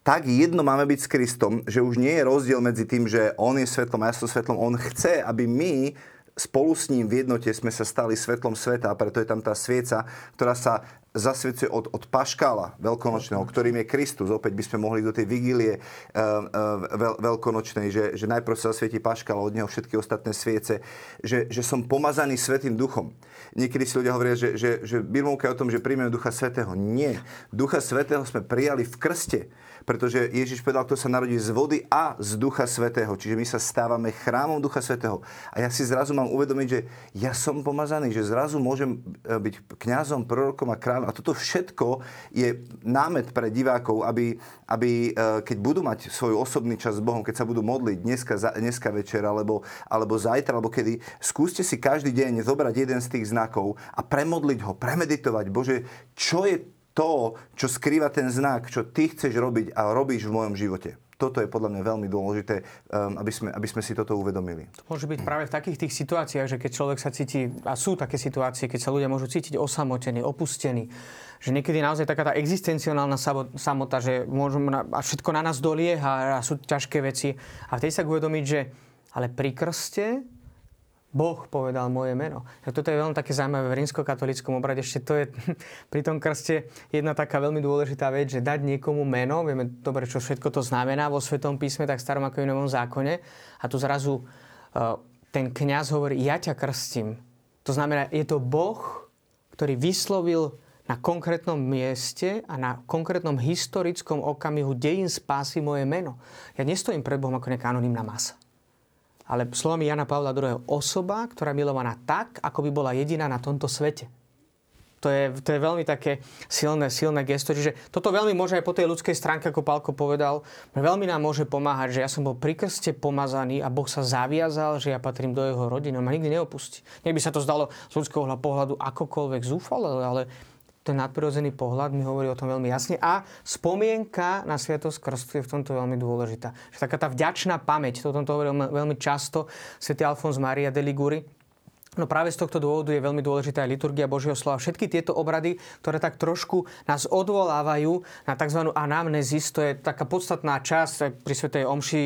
tak jedno máme byť s Kristom, že už nie je rozdiel medzi tým, že On je svetlom a ja som svetlom. On chce, aby my spolu s ním v jednote sme sa stali svetlom sveta preto je tam tá svieca, ktorá sa zasvedcuje od, od Paškála veľkonočného, ktorým je Kristus. Opäť by sme mohli do tej vigílie uh, uh, veľ, veľkonočnej, že, že najprv sa zasvietí Paškál od neho všetky ostatné sviece, že, že som pomazaný Svetým duchom. Niekedy si ľudia hovoria, že, že, že Birmovka je o tom, že príjmeme Ducha Svetého. Nie. Ducha Svetého sme prijali v krste pretože Ježiš povedal, kto sa narodí z vody a z Ducha Svetého. Čiže my sa stávame chrámom Ducha Svetého. A ja si zrazu mám uvedomiť, že ja som pomazaný, že zrazu môžem e, byť kňazom, prorokom a kráľom. A toto všetko je námet pre divákov, aby, aby e, keď budú mať svoj osobný čas s Bohom, keď sa budú modliť dneska, dneska večer, alebo, alebo zajtra, alebo kedy, skúste si každý deň zobrať jeden z tých znakov a premodliť ho, premeditovať. Bože, čo je to, čo skrýva ten znak, čo ty chceš robiť a robíš v mojom živote. Toto je podľa mňa veľmi dôležité, um, aby sme, aby sme si toto uvedomili. To môže byť práve v takých tých situáciách, že keď človek sa cíti, a sú také situácie, keď sa ľudia môžu cítiť osamotení, opustení, že niekedy naozaj taká tá existenciálna samota, že môžem na, a všetko na nás dolieha a sú ťažké veci. A vtedy sa uvedomiť, že ale pri krste Boh povedal moje meno. A toto je veľmi také zaujímavé v rímskokatolickom obrade. Ešte to je pri tom krste jedna taká veľmi dôležitá vec, že dať niekomu meno, vieme dobre, čo všetko to znamená vo Svetom písme, tak starom ako i novom zákone. A tu zrazu uh, ten kňaz hovorí, ja ťa krstím. To znamená, je to Boh, ktorý vyslovil na konkrétnom mieste a na konkrétnom historickom okamihu dejín spásy moje meno. Ja nestojím pred Bohom ako nejaká anonimná masa ale slovami Jana Pavla II. osoba, ktorá milovaná tak, ako by bola jediná na tomto svete. To je, to je veľmi také silné, silné gesto. Čiže toto veľmi môže aj po tej ľudskej stránke, ako Pálko povedal, veľmi nám môže pomáhať, že ja som bol pri krste pomazaný a Boh sa zaviazal, že ja patrím do jeho rodiny. On ma nikdy neopustí. Nech by sa to zdalo z ľudského pohľadu akokoľvek zúfale, ale ten nadprirodzený pohľad mi hovorí o tom veľmi jasne. A spomienka na Sviatosť Krstu je v tomto veľmi dôležitá. Že taká tá vďačná pamäť, to o tomto hovorí veľmi často svätý Alfons Maria de Liguri, No práve z tohto dôvodu je veľmi dôležitá aj liturgia Božieho slova. Všetky tieto obrady, ktoré tak trošku nás odvolávajú na tzv. anamnezis, to je taká podstatná časť pri Svetej Omši,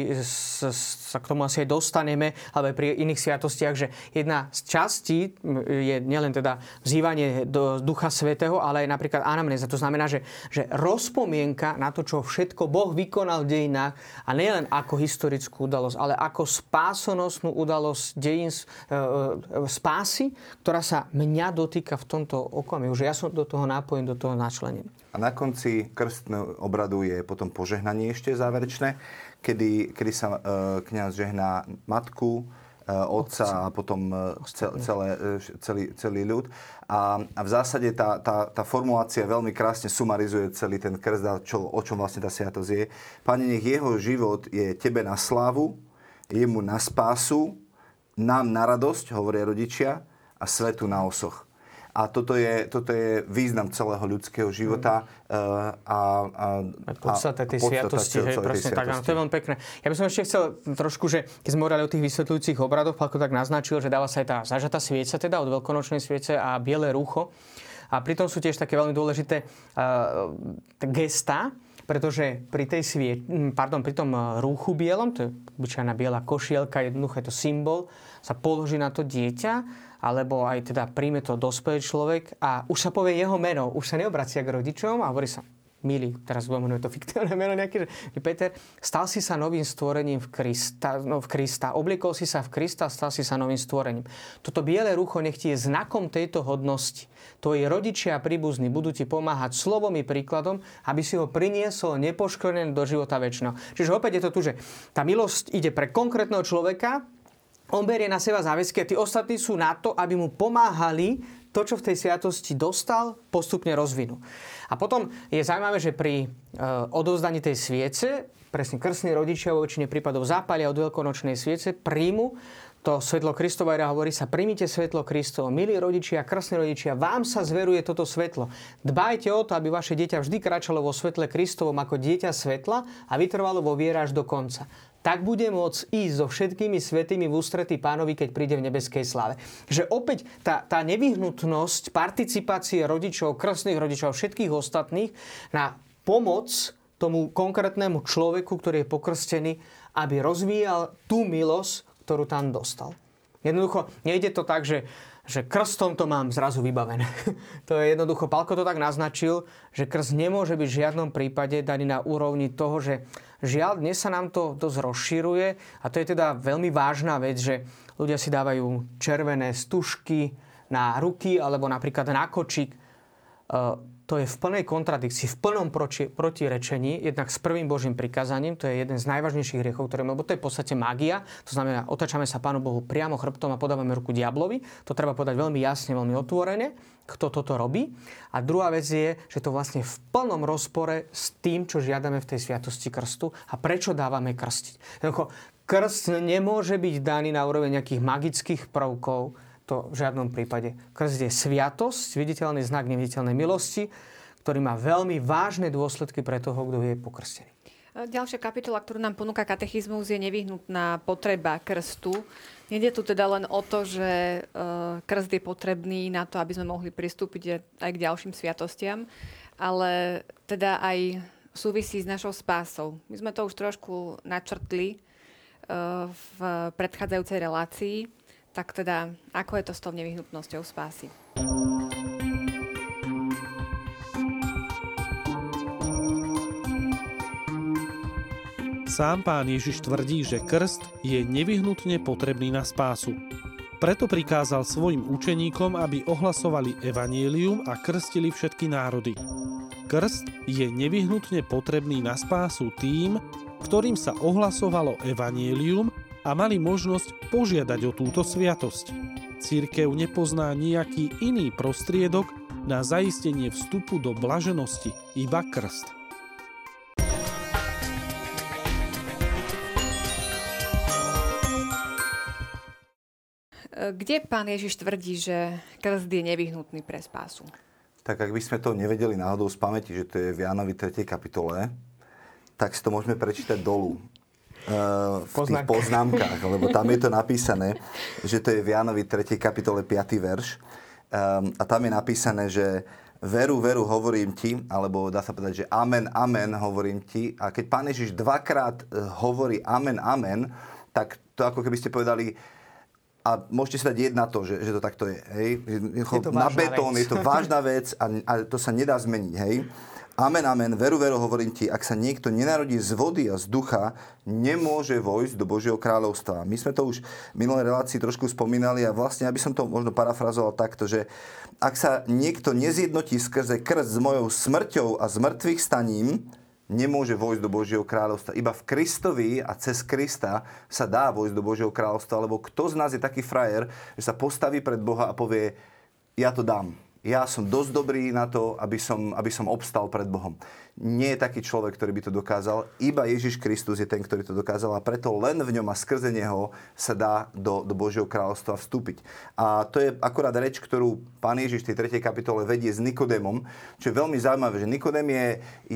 sa k tomu asi aj dostaneme, ale aj pri iných sviatostiach, že jedna z častí je nielen teda vzývanie do Ducha Svetého, ale aj napríklad anamnéza. To znamená, že, že rozpomienka na to, čo všetko Boh vykonal v dejinách a nielen ako historickú udalosť, ale ako spásonosnú udalosť dejín e, e, spásy, ktorá sa mňa dotýka v tomto okamihu, že ja som do toho nápojen, do toho načlenený. A na konci krstného obradu je potom požehnanie ešte záverečné, kedy, kedy sa e, kniaz žehná matku, e, otca a potom e, celé, e, celý, celý ľud. A, a v zásade tá, tá, tá formulácia veľmi krásne sumarizuje celý ten krst a čo, o čom vlastne tá sviatosť je. Pane, nech jeho život je tebe na slávu, jemu na spásu, nám na radosť, hovoria rodičia, a svetu na osoch. A toto je, toto je význam celého ľudského života mm. a, a, a podstate tej sviatosti, hej, presne tak, áno, to je veľmi pekné. Ja by som ešte chcel trošku, že keď sme hovorili o tých vysvetľujúcich obradoch, Palko tak naznačil, že dáva sa aj tá zažatá svieca, teda od veľkonočnej sviece a biele rúcho. A pritom sú tiež také veľmi dôležité uh, gesta, pretože pri, tej svie, pardon, pri tom rúchu bielom, to je obyčajná biela košielka, jednoducho je to symbol, sa položí na to dieťa, alebo aj teda príjme to dospelý človek a už sa povie jeho meno, už sa neobracia k rodičom a hovorí sa, milý, teraz budem to fiktívne meno nejaké, že Peter, stal si sa novým stvorením v Krista, no v Krista, obliekol si sa v Krista, stal si sa novým stvorením. Toto biele rucho nech ti je znakom tejto hodnosti. Tvoji rodičia a príbuzní budú ti pomáhať slovom i príkladom, aby si ho priniesol nepoškodený do života väčšného. Čiže opäť je to tu, že tá milosť ide pre konkrétneho človeka, on berie na seba záväzky a tí ostatní sú na to, aby mu pomáhali to, čo v tej sviatosti dostal, postupne rozvinú. A potom je zaujímavé, že pri e, odovzdaní tej sviece, presne krstní rodičia vo väčšine prípadov zápalia od veľkonočnej sviece, príjmu to svetlo Kristovo a hovorí sa, príjmite svetlo Kristovo. Milí rodičia, krstní rodičia, vám sa zveruje toto svetlo. Dbajte o to, aby vaše dieťa vždy kračalo vo svetle Kristovom ako dieťa svetla a vytrvalo vo viera až do konca tak bude môcť ísť so všetkými svetými v ústretí pánovi, keď príde v nebeskej slave. Že opäť tá, tá nevyhnutnosť participácie rodičov, krstných rodičov, všetkých ostatných na pomoc tomu konkrétnemu človeku, ktorý je pokrstený, aby rozvíjal tú milosť, ktorú tam dostal. Jednoducho, nejde to tak, že, že krstom to mám zrazu vybavené. to je jednoducho, Palko to tak naznačil, že krst nemôže byť v žiadnom prípade daný na úrovni toho, že žiaľ, dnes sa nám to dosť rozširuje a to je teda veľmi vážna vec, že ľudia si dávajú červené stužky na ruky alebo napríklad na kočík to je v plnej kontradikcii, v plnom proti, protirečení, jednak s prvým Božím prikázaním, to je jeden z najvážnejších hriechov, ktoré lebo to je v podstate magia, to znamená, otačame sa Pánu Bohu priamo chrbtom a podávame ruku diablovi, to treba povedať veľmi jasne, veľmi otvorene, kto toto robí. A druhá vec je, že to vlastne v plnom rozpore s tým, čo žiadame v tej sviatosti krstu a prečo dávame krstiť. krst nemôže byť daný na úroveň nejakých magických prvkov, to v žiadnom prípade. Krst je sviatosť, viditeľný znak neviditeľnej milosti, ktorý má veľmi vážne dôsledky pre toho, kto je pokrstený. Ďalšia kapitola, ktorú nám ponúka katechizmus, je nevyhnutná potreba krstu. Nede tu teda len o to, že e, krst je potrebný na to, aby sme mohli pristúpiť aj k ďalším sviatostiam, ale teda aj súvisí s našou spásou. My sme to už trošku načrtli e, v predchádzajúcej relácii. Tak teda, ako je to s tou nevyhnutnosťou spásy? Sám pán Ježiš tvrdí, že krst je nevyhnutne potrebný na spásu. Preto prikázal svojim učeníkom, aby ohlasovali evanielium a krstili všetky národy. Krst je nevyhnutne potrebný na spásu tým, ktorým sa ohlasovalo evanielium a mali možnosť požiadať o túto sviatosť. Církev nepozná nejaký iný prostriedok na zaistenie vstupu do blaženosti, iba krst. Kde pán Ježiš tvrdí, že krst je nevyhnutný pre spásu? Tak ak by sme to nevedeli náhodou z pamäti, že to je v Jánovi 3. kapitole, tak si to môžeme prečítať dolu v tých poznámkach, lebo tam je to napísané, že to je v Jánovi 3. kapitole 5. verš. Um, a tam je napísané, že veru, veru hovorím ti, alebo dá sa povedať, že amen, amen hovorím ti. A keď Pán Ježiš dvakrát e, hovorí amen, amen, tak to ako keby ste povedali, a môžete si dať jedna to, že, že to takto je. Hej? Je to na betón, vec. je to vážna vec a, a to sa nedá zmeniť. Hej? Amen, amen, veru, veru, hovorím ti, ak sa niekto nenarodí z vody a z ducha, nemôže vojsť do Božieho kráľovstva. My sme to už v minulej relácii trošku spomínali a vlastne, aby som to možno parafrazoval takto, že ak sa niekto nezjednotí skrze krst s mojou smrťou a mŕtvych staním, nemôže vojsť do Božieho kráľovstva. Iba v Kristovi a cez Krista sa dá vojsť do Božieho kráľovstva, lebo kto z nás je taký frajer, že sa postaví pred Boha a povie, ja to dám ja som dosť dobrý na to, aby som, aby som obstal pred Bohom. Nie je taký človek, ktorý by to dokázal. Iba Ježiš Kristus je ten, ktorý to dokázal a preto len v ňom a skrze neho sa dá do, do Božieho kráľovstva vstúpiť. A to je akorát reč, ktorú pán Ježiš v tej 3. kapitole vedie s Nikodémom, čo je veľmi zaujímavé, že Nikodém je,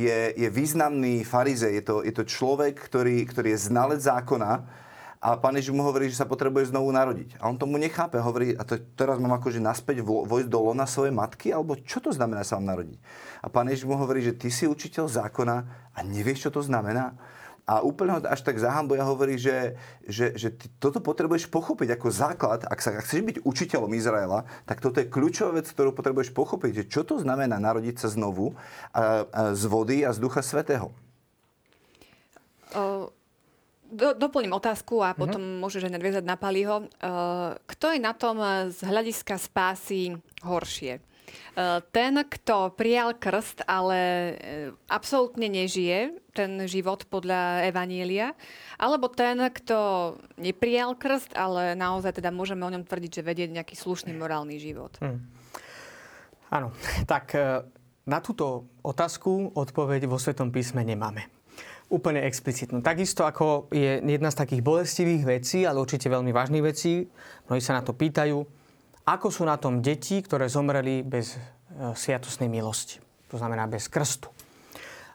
je, je významný farizej, je to, je to človek, ktorý, ktorý je znalec zákona, a pán Ježiš mu hovorí, že sa potrebuje znovu narodiť. A on tomu nechápe. Hovorí, a to, teraz mám akože naspäť vojsť do lona svojej matky? Alebo čo to znamená sa vám narodiť? A pán Ježiš mu hovorí, že ty si učiteľ zákona a nevieš, čo to znamená? A úplne ho až tak zahambuje a hovorí, že, že, že ty toto potrebuješ pochopiť ako základ. Ak, sa, ak chceš byť učiteľom Izraela, tak toto je kľúčová vec, ktorú potrebuješ pochopiť. Že čo to znamená narodiť sa znovu a, a z vody a z Ducha Svetého? Uh do, doplním otázku a potom uh-huh. môžeš aj nadviazať na Paliho. Uh, kto je na tom z hľadiska spásy horšie? Uh, ten, kto prijal krst, ale uh, absolútne nežije ten život podľa Evanielia, alebo ten, kto neprijal krst, ale naozaj teda môžeme o ňom tvrdiť, že vedie nejaký slušný morálny život. Hmm. Áno, tak na túto otázku odpoveď vo Svetom písme nemáme úplne explicitnú. Takisto ako je jedna z takých bolestivých vecí, ale určite veľmi vážnych vecí, mnohí sa na to pýtajú, ako sú na tom deti, ktoré zomreli bez e, sviatosnej milosti. To znamená bez krstu.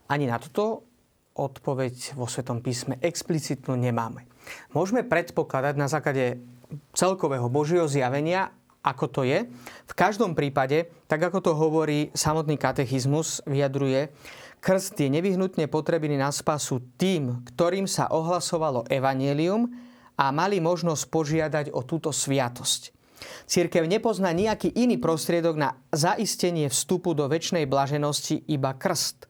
Ani na toto odpoveď vo Svetom písme explicitnú nemáme. Môžeme predpokladať na základe celkového Božieho zjavenia, ako to je. V každom prípade, tak ako to hovorí samotný katechizmus, vyjadruje, Krst je nevyhnutne potrebný na spasu tým, ktorým sa ohlasovalo evanelium a mali možnosť požiadať o túto sviatosť. Církev nepozná nejaký iný prostriedok na zaistenie vstupu do väčšnej blaženosti iba krst.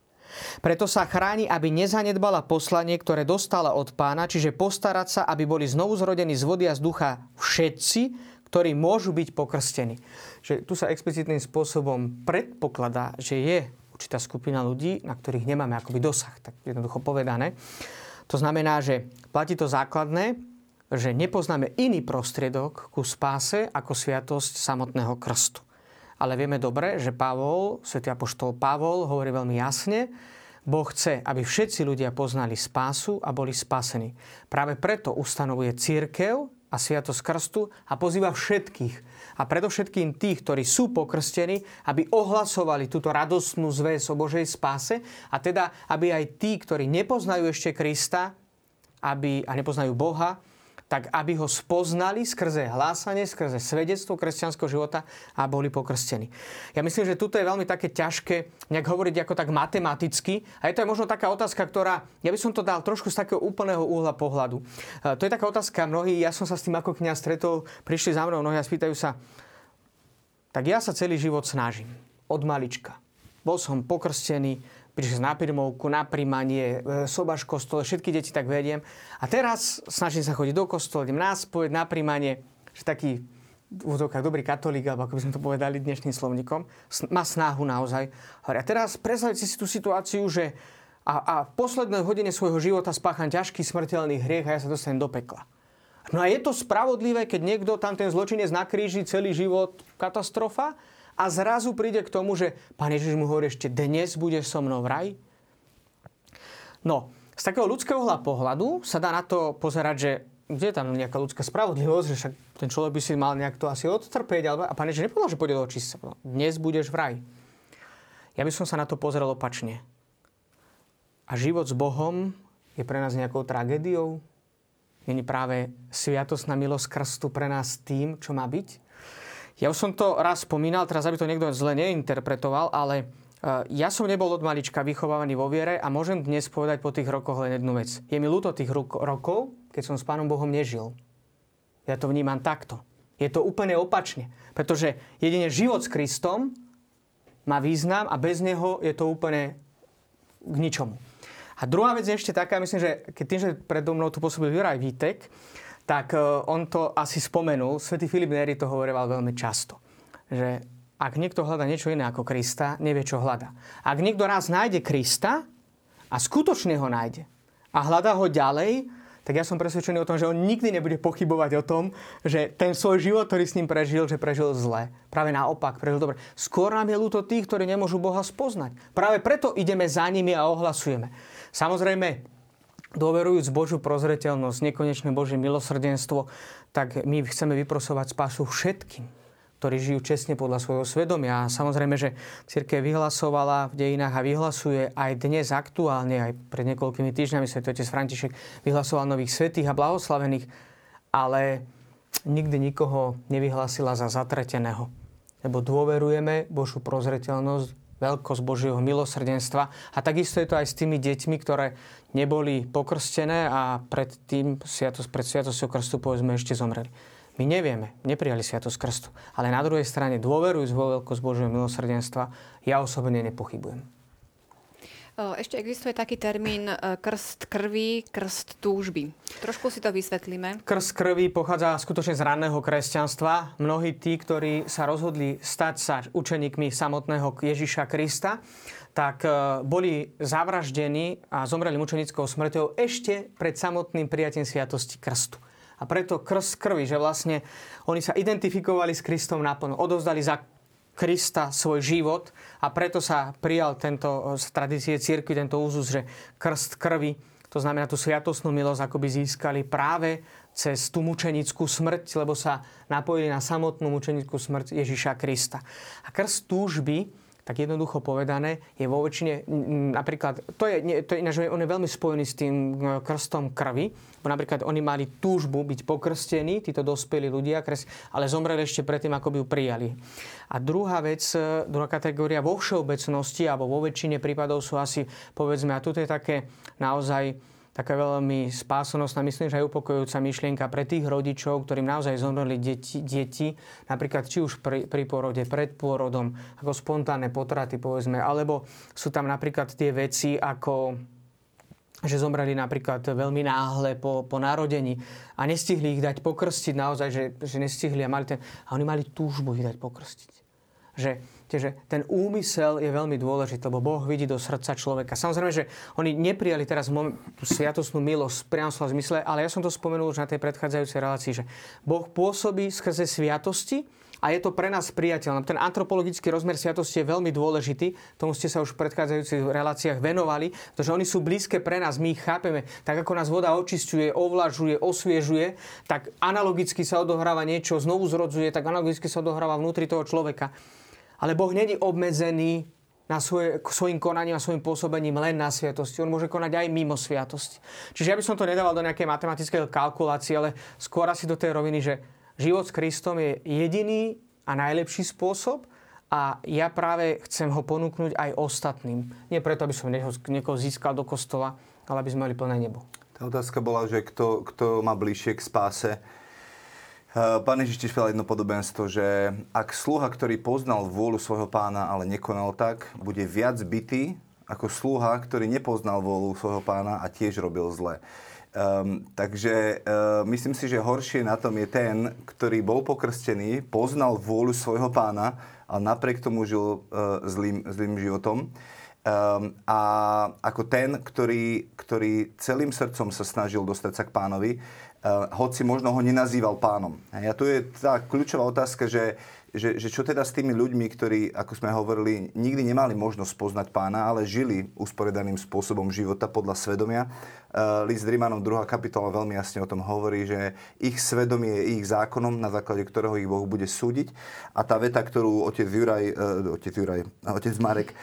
Preto sa chráni, aby nezanedbala poslanie, ktoré dostala od pána, čiže postarať sa, aby boli znovu zrodení z vody a z ducha všetci, ktorí môžu byť pokrstení. Že tu sa explicitným spôsobom predpokladá, že je určitá skupina ľudí, na ktorých nemáme akoby dosah, tak jednoducho povedané. To znamená, že platí to základné, že nepoznáme iný prostriedok ku spáse ako sviatosť samotného krstu. Ale vieme dobre, že Pavol, svätý apoštol Pavol hovorí veľmi jasne, Boh chce, aby všetci ľudia poznali spásu a boli spasení. Práve preto ustanovuje církev a sviatosť krstu a pozýva všetkých. A predovšetkým tých, ktorí sú pokrstení, aby ohlasovali túto radostnú zväz o Božej spáse a teda, aby aj tí, ktorí nepoznajú ešte Krista aby, a nepoznajú Boha, tak aby ho spoznali skrze hlásanie, skrze svedectvo kresťanského života a boli pokrstení. Ja myslím, že tuto je veľmi také ťažké nejak hovoriť ako tak matematicky. A je to aj možno taká otázka, ktorá, ja by som to dal trošku z takého úplného úhla pohľadu. E, to je taká otázka, mnohí, ja som sa s tým ako kniaz stretol, prišli za mnou mnohí a spýtajú sa, tak ja sa celý život snažím. Od malička. Bol som pokrstený, prišiel na pirmovku, na príjmanie, e, sobaš kostole, všetky deti tak vediem. A teraz snažím sa chodiť do kostola, idem na spoveď, na príjmanie, že taký v úvodovkách dobrý katolík, alebo ako by sme to povedali dnešným slovníkom, má snahu naozaj. A teraz predstavte si tú situáciu, že a, a v poslednej hodine svojho života spácham ťažký smrteľný hriech a ja sa dostanem do pekla. No a je to spravodlivé, keď niekto tam ten zločinec na kríži celý život katastrofa? A zrazu príde k tomu, že pán Ježiš mu hovorí ešte dnes budeš so mnou v raj. No, z takého ľudského pohľadu sa dá na to pozerať, že kde je tam nejaká ľudská spravodlivosť, že však ten človek by si mal nejak to asi odtrpieť, alebo, a pán Ježiš nepovedal, že pôjde do očistca. Dnes budeš v raj. Ja by som sa na to pozrel opačne. A život s Bohom je pre nás nejakou tragédiou? Není práve sviatosná milosť krstu pre nás tým, čo má byť? Ja už som to raz spomínal, teraz aby to niekto zle neinterpretoval, ale e, ja som nebol od malička vychovávaný vo viere a môžem dnes povedať po tých rokoch len jednu vec. Je mi ľúto tých rokov, keď som s Pánom Bohom nežil. Ja to vnímam takto. Je to úplne opačne. Pretože jedine život s Kristom má význam a bez neho je to úplne k ničomu. A druhá vec je ešte taká, myslím, že keď tým, že predo mnou tu pôsobil Juraj Vítek, tak e, on to asi spomenul. Svetý Filip Neri to hovoril veľmi často. Že ak niekto hľada niečo iné ako Krista, nevie, čo hľada. Ak niekto raz nájde Krista a skutočne ho nájde a hľadá ho ďalej, tak ja som presvedčený o tom, že on nikdy nebude pochybovať o tom, že ten svoj život, ktorý s ním prežil, že prežil zle. Práve naopak, prežil dobre. Skôr nám je ľúto tých, ktorí nemôžu Boha spoznať. Práve preto ideme za nimi a ohlasujeme. Samozrejme, dôverujúc Božiu prozreteľnosť, nekonečné Božie milosrdenstvo, tak my chceme vyprosovať spásu všetkým, ktorí žijú čestne podľa svojho svedomia. A samozrejme, že církev vyhlasovala v dejinách a vyhlasuje aj dnes aktuálne, aj pred niekoľkými týždňami svätý otec František vyhlasoval nových svetých a blahoslavených, ale nikdy nikoho nevyhlasila za zatreteného. Lebo dôverujeme Božú prozreteľnosť, veľkosť Božieho milosrdenstva. A takisto je to aj s tými deťmi, ktoré neboli pokrstené a pred tým sviatosť, pred sviatosťou krstu povedzme ešte zomreli. My nevieme, neprijali sviatosť krstu, ale na druhej strane dôverujúc vo veľkosť Božieho milosrdenstva, ja osobne nepochybujem. Ešte existuje taký termín e, krst krvi, krst túžby. Trošku si to vysvetlíme. Krst krvi pochádza skutočne z ranného kresťanstva. Mnohí tí, ktorí sa rozhodli stať sa učeníkmi samotného Ježiša Krista, tak e, boli zavraždení a zomreli mučenickou smrťou ešte pred samotným prijatím sviatosti krstu. A preto krst krvi, že vlastne oni sa identifikovali s Kristom naplno, odovzdali za Krista svoj život a preto sa prijal tento, z tradície církvy tento úzus, že krst krvi, to znamená tú sviatosnú milosť, ako by získali práve cez tú mučenickú smrť, lebo sa napojili na samotnú mučenickú smrť Ježiša Krista. A krst túžby, tak jednoducho povedané, je vo väčšine, napríklad, to je, to je ináč, on je veľmi spojený s tým krstom krvi, bo napríklad oni mali túžbu byť pokrstení, títo dospelí ľudia, ale zomreli ešte predtým, ako by ju prijali. A druhá vec, e, druhá kategória vo všeobecnosti, alebo vo väčšine prípadov sú asi, povedzme, a tu je také naozaj taká veľmi spásonosná, myslím, že aj upokojujúca myšlienka pre tých rodičov, ktorým naozaj zomreli deti, deti napríklad či už pri, pri porode, pred pôrodom, ako spontánne potraty, povedzme, alebo sú tam napríklad tie veci ako že zomreli napríklad veľmi náhle po, po narodení a nestihli ich dať pokrstiť naozaj, že, že nestihli a mali ten... A oni mali túžbu ich dať pokrstiť. Že, že ten úmysel je veľmi dôležitý, lebo Boh vidí do srdca človeka. Samozrejme, že oni neprijali teraz tú sviatostnú milosť priamo v zmysle, ale ja som to spomenul už na tej predchádzajúcej relácii, že Boh pôsobí skrze sviatosti, a je to pre nás priateľné. Ten antropologický rozmer sviatosti je veľmi dôležitý, tomu ste sa už v predchádzajúcich reláciách venovali, pretože oni sú blízke pre nás, my ich chápeme. Tak ako nás voda očistuje, ovlažuje, osviežuje, tak analogicky sa odohráva niečo, znovu zrodzuje, tak analogicky sa odohráva vnútri toho človeka. Ale Boh není obmedzený na svoje, svojim konaním a svojim pôsobením len na sviatosti. On môže konať aj mimo sviatosti. Čiže ja by som to nedával do nejakej matematickej kalkulácie, ale skôr asi do tej roviny, že život s Kristom je jediný a najlepší spôsob a ja práve chcem ho ponúknuť aj ostatným. Nie preto, aby som niekoho získal do kostola, ale aby sme mali plné nebo. Tá otázka bola, že kto, kto má bližšie k spáse. Eh, pán Ježiš tiež jedno podobenstvo, že ak sluha, ktorý poznal vôľu svojho pána, ale nekonal tak, bude viac bytý ako sluha, ktorý nepoznal vôľu svojho pána a tiež robil zle. Um, takže uh, myslím si, že horšie na tom je ten, ktorý bol pokrstený, poznal vôľu svojho pána, ale napriek tomu žil uh, zlým, zlým životom. Um, a ako ten, ktorý, ktorý celým srdcom sa snažil dostať sa k pánovi, hoci možno ho nenazýval pánom. A tu je tá kľúčová otázka, že že, že čo teda s tými ľuďmi, ktorí, ako sme hovorili, nikdy nemali možnosť poznať pána, ale žili usporiadaným spôsobom života podľa svedomia. Uh, list Rímanom 2. kapitola veľmi jasne o tom hovorí, že ich svedomie je ich zákonom, na základe ktorého ich Boh bude súdiť. A tá veta, ktorú otec Juraj, uh, otec, Juraj, otec Marek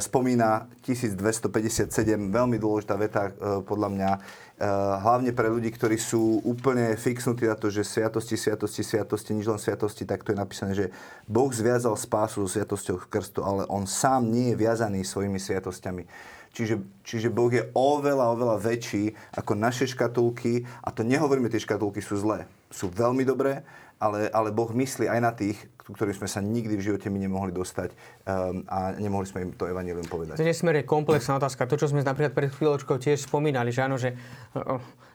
spomína, 1257, veľmi dôležitá veta podľa mňa, Eh, hlavne pre ľudí, ktorí sú úplne fixnutí na to, že sviatosti, sviatosti, sviatosti, nič len sviatosti, tak to je napísané, že Boh zviazal spásu so sviatosťou krstu, ale on sám nie je viazaný svojimi sviatosťami. Čiže, čiže Boh je oveľa, oveľa väčší ako naše škatulky a to nehovoríme, tie škatulky sú zlé. Sú veľmi dobré, ale, ale Boh myslí aj na tých, ktorým sme sa nikdy v živote my nemohli dostať um, a nemohli sme im to evanilium povedať. To nesmierne komplexná otázka. To, čo sme napríklad pred chvíľočkou tiež spomínali, že áno, že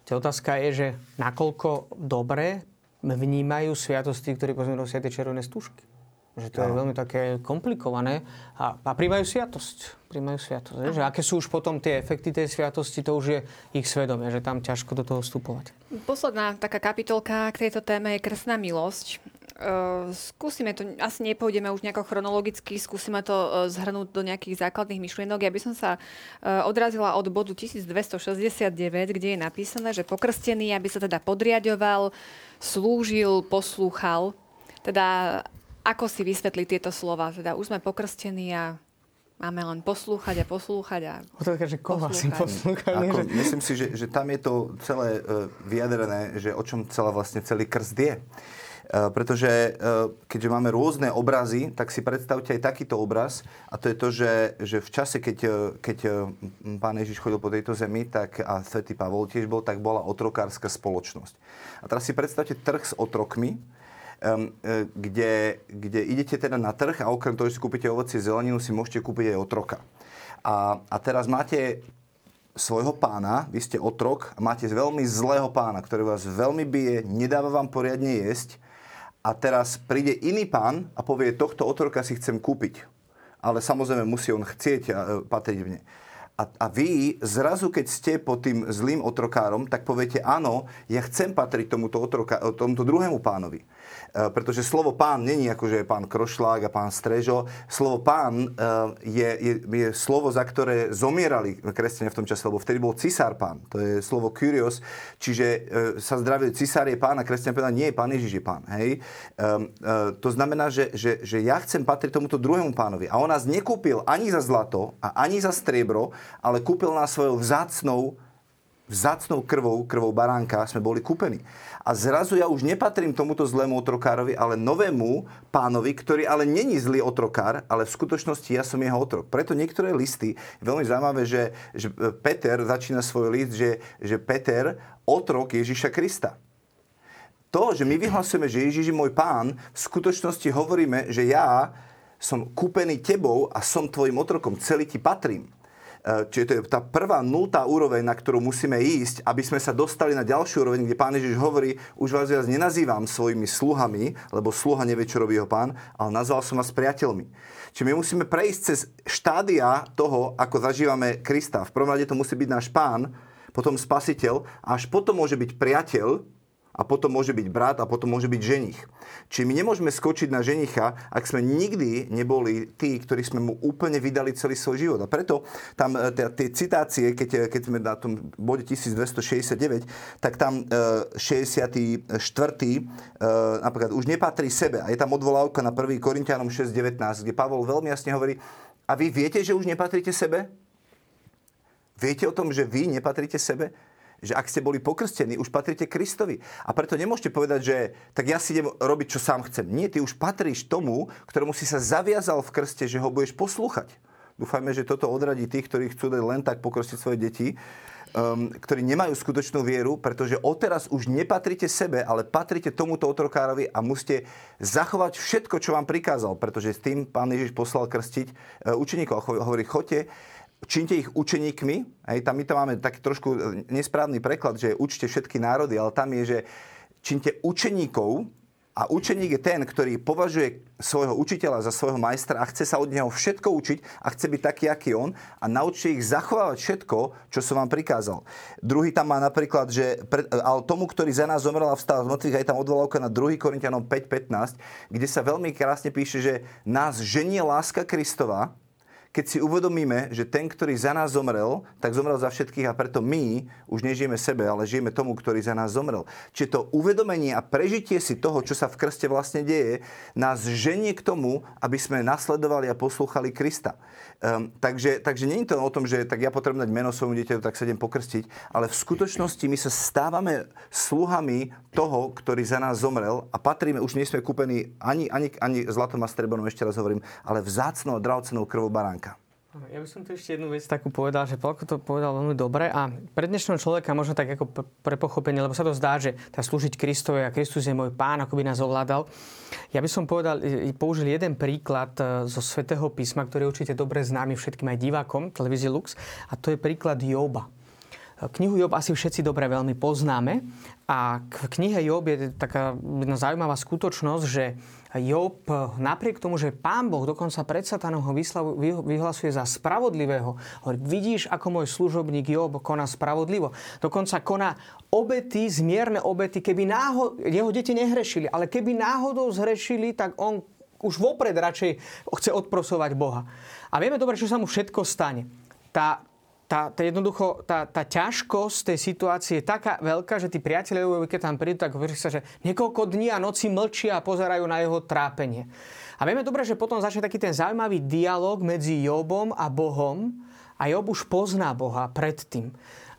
tá otázka je, že nakoľko dobre vnímajú sviatosti, ktorí pozme nosia tie červené stúžky. Že to no. je veľmi také komplikované. A, a príjmajú sviatosť. Príjmajú sviatosť. Že aké sú už potom tie efekty tej sviatosti, to už je ich svedomie, že tam ťažko do toho vstupovať. Posledná taká kapitolka k tejto téme je krstná milosť. Uh, skúsime to, asi nepôjdeme už nejako chronologicky, skúsime to uh, zhrnúť do nejakých základných myšlienok. Ja by som sa uh, odrazila od bodu 1269, kde je napísané, že pokrstený, aby sa teda podriadoval, slúžil, poslúchal. Teda ako si vysvetli tieto slova? Teda už sme pokrstení a máme len poslúchať a poslúchať a Otázka, že koho asi poslúchať? Ako, myslím si, že, že tam je to celé uh, vyjadrené, že o čom celá vlastne celý krst je. Uh, pretože uh, keďže máme rôzne obrazy, tak si predstavte aj takýto obraz a to je to, že, že v čase, keď, keď pán Ježiš chodil po tejto zemi tak, a svätý Pavol tiež bol, tak bola otrokárska spoločnosť. A teraz si predstavte trh s otrokmi, kde, kde idete teda na trh a okrem toho, že si kúpite ovocie zeleninu, si môžete kúpiť aj otroka. A, a teraz máte svojho pána, vy ste otrok a máte veľmi zlého pána, ktorý vás veľmi bije, nedáva vám poriadne jesť a teraz príde iný pán a povie, tohto otroka si chcem kúpiť. Ale samozrejme musí on chcieť e, patriť v. A, a vy zrazu, keď ste pod tým zlým otrokárom, tak poviete, áno, ja chcem patriť tomuto, otroka, tomuto druhému pánovi. E, pretože slovo pán není ako, že je pán Krošlák a pán Strežo. Slovo pán e, je, je, je slovo, za ktoré zomierali kresťania v tom čase, lebo vtedy bol cisár pán. To je slovo kurios, čiže e, sa zdravie, cisár je pán a kresťania povedali, nie, pán Ježiš je pán. Hej? To znamená, že, že, že ja chcem patriť tomuto druhému pánovi. A on nás nekúpil ani za zlato a ani za striebro, ale kúpil nás svojou vzácnou vzácnou krvou, krvou baránka sme boli kúpení. A zrazu ja už nepatrím tomuto zlému otrokárovi, ale novému pánovi, ktorý ale není zlý otrokár, ale v skutočnosti ja som jeho otrok. Preto niektoré listy, veľmi zaujímavé, že, že Peter začína svoj list, že, že Peter, otrok Ježiša Krista. To, že my vyhlasujeme, že Ježiš je môj pán, v skutočnosti hovoríme, že ja som kúpený tebou a som tvojim otrokom, celý ti patrím. Eh, čiže to je tá prvá nultá úroveň, na ktorú musíme ísť, aby sme sa dostali na ďalšiu úroveň, kde pán Ježiš hovorí, už vás viac nenazývam svojimi sluhami, lebo sluha nevie, čo robí jeho pán, ale nazval som vás priateľmi. Čiže my musíme prejsť cez štádia toho, ako zažívame Krista. V prvom rade to musí byť náš pán, potom spasiteľ a až potom môže byť priateľ, a potom môže byť brat a potom môže byť ženich. Čiže my nemôžeme skočiť na ženicha, ak sme nikdy neboli tí, ktorí sme mu úplne vydali celý svoj život. A preto tam e, tie citácie, keď, e, keď sme na tom bode 1269, tak tam 64. E, napríklad už nepatrí sebe. A je tam odvolávka na 1. Korintianom 6.19, kde Pavol veľmi jasne hovorí, a vy viete, že už nepatríte sebe? Viete o tom, že vy nepatríte sebe? Že ak ste boli pokrstení, už patríte Kristovi. A preto nemôžete povedať, že tak ja si idem robiť, čo sám chcem. Nie, ty už patríš tomu, ktorému si sa zaviazal v krste, že ho budeš poslúchať. Dúfajme, že toto odradí tých, ktorí chcú len tak pokrstiť svoje deti, um, ktorí nemajú skutočnú vieru, pretože odteraz už nepatrite sebe, ale patrite tomuto otrokárovi a musíte zachovať všetko, čo vám prikázal, pretože s tým pán Ježiš poslal krstiť uh, učeníkov. Hovorí, choďte čínte ich učeníkmi. Hej, tam my to máme taký trošku e, nesprávny preklad, že učte všetky národy, ale tam je, že čínte učeníkov a učeník je ten, ktorý považuje svojho učiteľa za svojho majstra a chce sa od neho všetko učiť a chce byť taký, aký on a naučte ich zachovávať všetko, čo som vám prikázal. Druhý tam má napríklad, že ale tomu, ktorý za nás zomrel a vstal z mŕtvych, aj tam odvolávka na 2. Korintianom 5.15, kde sa veľmi krásne píše, že nás ženie láska Kristova, keď si uvedomíme, že ten, ktorý za nás zomrel, tak zomrel za všetkých a preto my už nežijeme sebe, ale žijeme tomu, ktorý za nás zomrel. Čiže to uvedomenie a prežitie si toho, čo sa v krste vlastne deje, nás ženie k tomu, aby sme nasledovali a poslúchali Krista. Um, takže, takže nie je to o tom, že tak ja potrebujem dať meno svojmu dieťaťu, tak sa idem pokrstiť, ale v skutočnosti my sa stávame sluhami toho, ktorý za nás zomrel a patríme, už nie sme kúpení ani, ani, ani zlatom a strebanom, ešte raz hovorím, ale vzácnou a drahocenou krvou baránka. Ja by som tu ešte jednu vec takú povedal, že Palko to povedal veľmi dobre a pre dnešného človeka možno tak ako pre pochopenie, lebo sa to zdá, že tá slúžiť Kristovi a Kristus je môj pán, ako by nás ovládal. Ja by som povedal, použil jeden príklad e, zo svätého písma, ktorý je určite dobre známy všetkým aj divákom televízie Lux a to je príklad Joba. Knihu Job asi všetci dobre veľmi poznáme a v knihe Job je taká jedna zaujímavá skutočnosť, že Job napriek tomu, že pán Boh dokonca pred satanom ho vyhlasuje za spravodlivého, hovorí, vidíš, ako môj služobník Job koná spravodlivo. Dokonca koná obety, zmierne obety, keby náhod, jeho deti nehrešili, ale keby náhodou zhrešili, tak on už vopred radšej chce odprosovať Boha. A vieme dobre, čo sa mu všetko stane. Tá, tá, tá jednoducho, tá, tá ťažkosť tej situácie je taká veľká, že tí priatelia, keď tam prídu, tak hovorí sa, že niekoľko dní a noci mlčia a pozerajú na jeho trápenie. A vieme dobre, že potom začne taký ten zaujímavý dialog medzi Jobom a Bohom a Job už pozná Boha predtým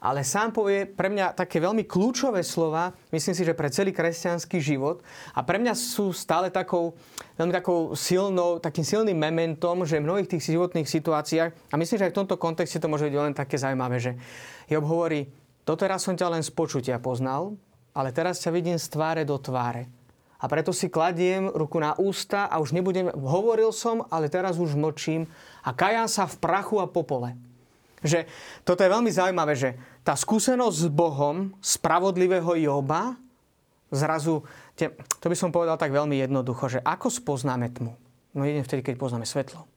ale sám povie pre mňa také veľmi kľúčové slova, myslím si, že pre celý kresťanský život a pre mňa sú stále takou, veľmi takou silnou, takým silným mementom, že v mnohých tých životných situáciách, a myslím, že aj v tomto kontexte to môže byť len také zaujímavé, že Job hovorí, doteraz som ťa len z počutia poznal, ale teraz ťa vidím z tváre do tváre. A preto si kladiem ruku na ústa a už nebudem, hovoril som, ale teraz už mlčím a kajám sa v prachu a popole. Že toto je veľmi zaujímavé, že tá skúsenosť s Bohom, spravodlivého Joba, zrazu, to by som povedal tak veľmi jednoducho, že ako spoznáme tmu? No jedine vtedy, keď poznáme svetlo.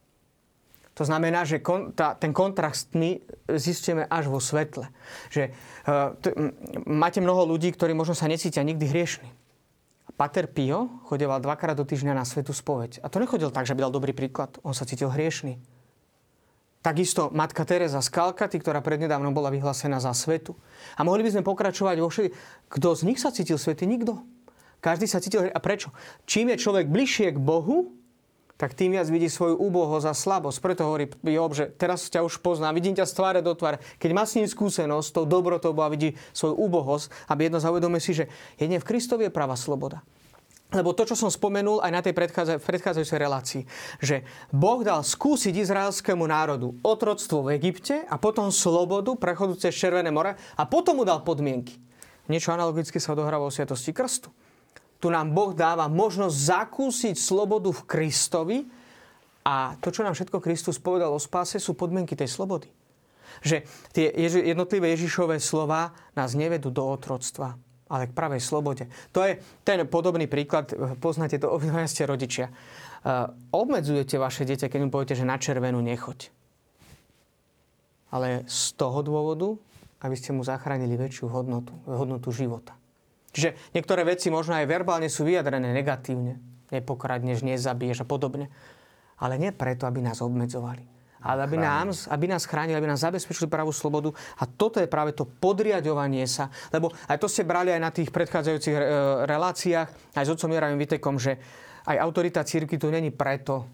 To znamená, že kon, tá, ten kontrast my zistíme až vo svetle. Že, uh, t- máte mnoho ľudí, ktorí možno sa necítia nikdy hriešni. Pater Pio chodeval dvakrát do týždňa na svetu spoveď. A to nechodil tak, že by dal dobrý príklad. On sa cítil hriešný. Takisto matka Teresa z Kalkaty, ktorá prednedávno bola vyhlásená za svetu. A mohli by sme pokračovať vo všetkých. Kto z nich sa cítil svetý? Nikto. Každý sa cítil... A prečo? Čím je človek bližšie k Bohu, tak tým viac vidí svoju úbohosť a slabosť. Preto hovorí Job, že teraz ťa už poznám, vidím ťa z tváre do tváre. Keď má s ním skúsenosť, tou dobrotou a vidí svoju úbohosť, aby jedno zauvedomuje si, že jedne v Kristovi je práva sloboda. Lebo to, čo som spomenul aj na tej predchádzajúcej relácii, že Boh dal skúsiť izraelskému národu otroctvo v Egypte a potom slobodu, prechodu cez Červené more a potom mu dal podmienky. Niečo analogické sa odohráva o sviatosti krstu tu nám Boh dáva možnosť zakúsiť slobodu v Kristovi a to, čo nám všetko Kristus povedal o spáse, sú podmienky tej slobody. Že tie jednotlivé Ježišové slova nás nevedú do otroctva, ale k pravej slobode. To je ten podobný príklad, poznáte to, obidvaja ste rodičia. Uh, obmedzujete vaše dieťa, keď mu poviete, že na červenú nechoď. Ale z toho dôvodu, aby ste mu zachránili väčšiu hodnotu, hodnotu života. Čiže niektoré veci možno aj verbálne sú vyjadrené negatívne. Nepokradneš, nezabiješ a podobne. Ale nie preto, aby nás obmedzovali. Ale aby nás, aby nás chránili, aby nás zabezpečili pravú slobodu. A toto je práve to podriadovanie sa. Lebo aj to ste brali aj na tých predchádzajúcich e, reláciách, aj s otcom Jaravým Vitekom, že aj autorita círky tu není preto,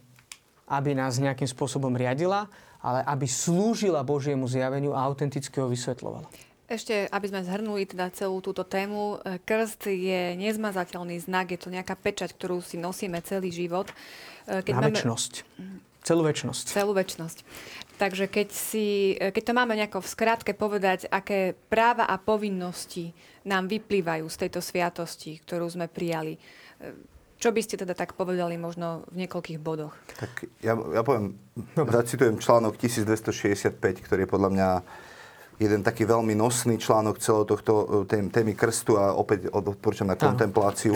aby nás nejakým spôsobom riadila, ale aby slúžila Božiemu zjaveniu a autenticky ho vysvetlovala. Ešte, aby sme zhrnuli teda celú túto tému, e, krst je nezmazateľný znak, je to nejaká pečať, ktorú si nosíme celý život. E, keď Na máme... väčnosť. Celú väčnosť. Celú väčnosť. Takže keď, si, e, keď to máme nejako v skratke povedať, aké práva a povinnosti nám vyplývajú z tejto sviatosti, ktorú sme prijali, čo by ste teda tak povedali možno v niekoľkých bodoch? Tak ja, ja poviem, zacitujem článok 1265, ktorý je podľa mňa jeden taký veľmi nosný článok celého tohto e, témy krstu a opäť odporúčam na kontempláciu.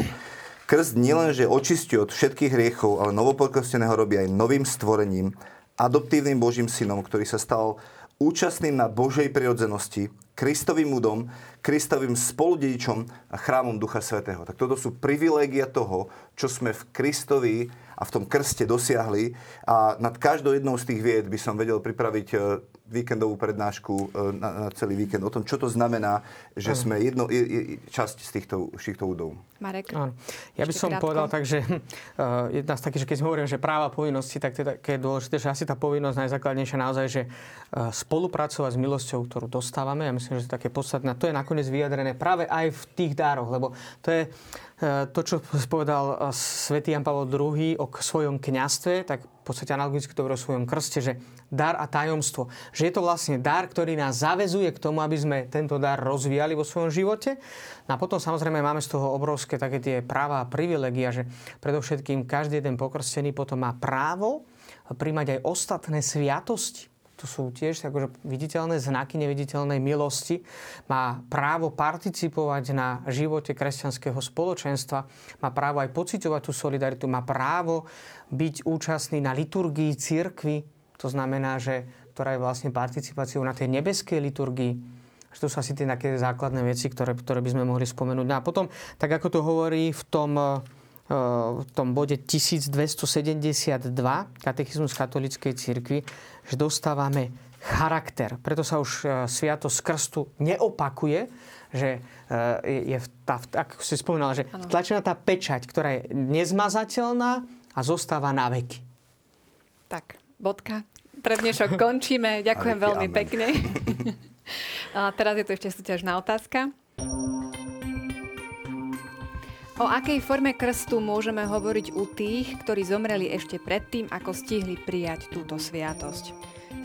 Krst nielenže očistí od všetkých hriechov, ale novopokrsteného robí aj novým stvorením, adoptívnym Božím synom, ktorý sa stal účastným na Božej prirodzenosti, Kristovým údom, Kristovým spoludedičom a chrámom Ducha Svetého. Tak toto sú privilégia toho, čo sme v Kristovi a v tom krste dosiahli. A nad každou jednou z tých vied by som vedel pripraviť e, víkendovú prednášku e, na, na celý víkend o tom, čo to znamená, že sme jedno, je, časť z týchto, z týchto údov. Marek? Áno. Ja by som krátko. povedal tak, že uh, jedna z takých, že keď hovorím, že práva povinnosti, tak teda, keď je dôležité, že asi tá povinnosť najzákladnejšia naozaj, že uh, spolupracovať s milosťou, ktorú dostávame. Ja myslím, že to je také podstatné. To je nakoniec vyjadrené práve aj v tých dároch, lebo to je uh, to, čo povedal svätý Jan Pavel II o svojom kňastve, tak v podstate analogicky to o svojom krste, že dar a tajomstvo. Že je to vlastne dar, ktorý nás zavezuje k tomu, aby sme tento dar rozvíjali vo svojom živote. No a potom samozrejme máme z toho obrovské také tie práva a privilegia, že predovšetkým každý jeden pokrstený potom má právo príjmať aj ostatné sviatosti. To sú tiež akože viditeľné znaky neviditeľnej milosti. Má právo participovať na živote kresťanského spoločenstva. Má právo aj pocitovať tú solidaritu. Má právo byť účastný na liturgii církvy to znamená, že ktorá je vlastne participáciou na tej nebeskej liturgii. To sú asi tie také základné veci, ktoré, ktoré by sme mohli spomenúť. No a potom, tak ako to hovorí v tom, eh, v tom bode 1272 katechizmus katolíckej cirkvi, že dostávame charakter. Preto sa už eh, sviatosť krstu neopakuje, že eh, je, tá, ako si spomínala, že tlačená tá pečať, ktorá je nezmazateľná a zostáva na veky. Tak, bodka. Pre dnešok končíme. Ďakujem veľmi amen. pekne. A teraz je tu ešte súťažná otázka. O akej forme krstu môžeme hovoriť u tých, ktorí zomreli ešte predtým, ako stihli prijať túto sviatosť?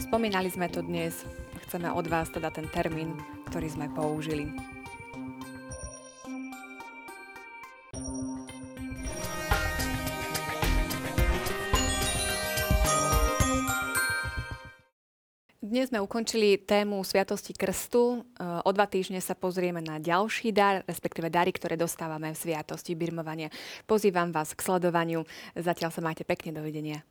Spomínali sme to dnes. Chceme od vás teda ten termín, ktorý sme použili. Dnes sme ukončili tému Sviatosti Krstu. E, o dva týždne sa pozrieme na ďalší dar, respektíve dary, ktoré dostávame v Sviatosti birmovania. Pozývam vás k sledovaniu. Zatiaľ sa majte pekne. Dovidenia.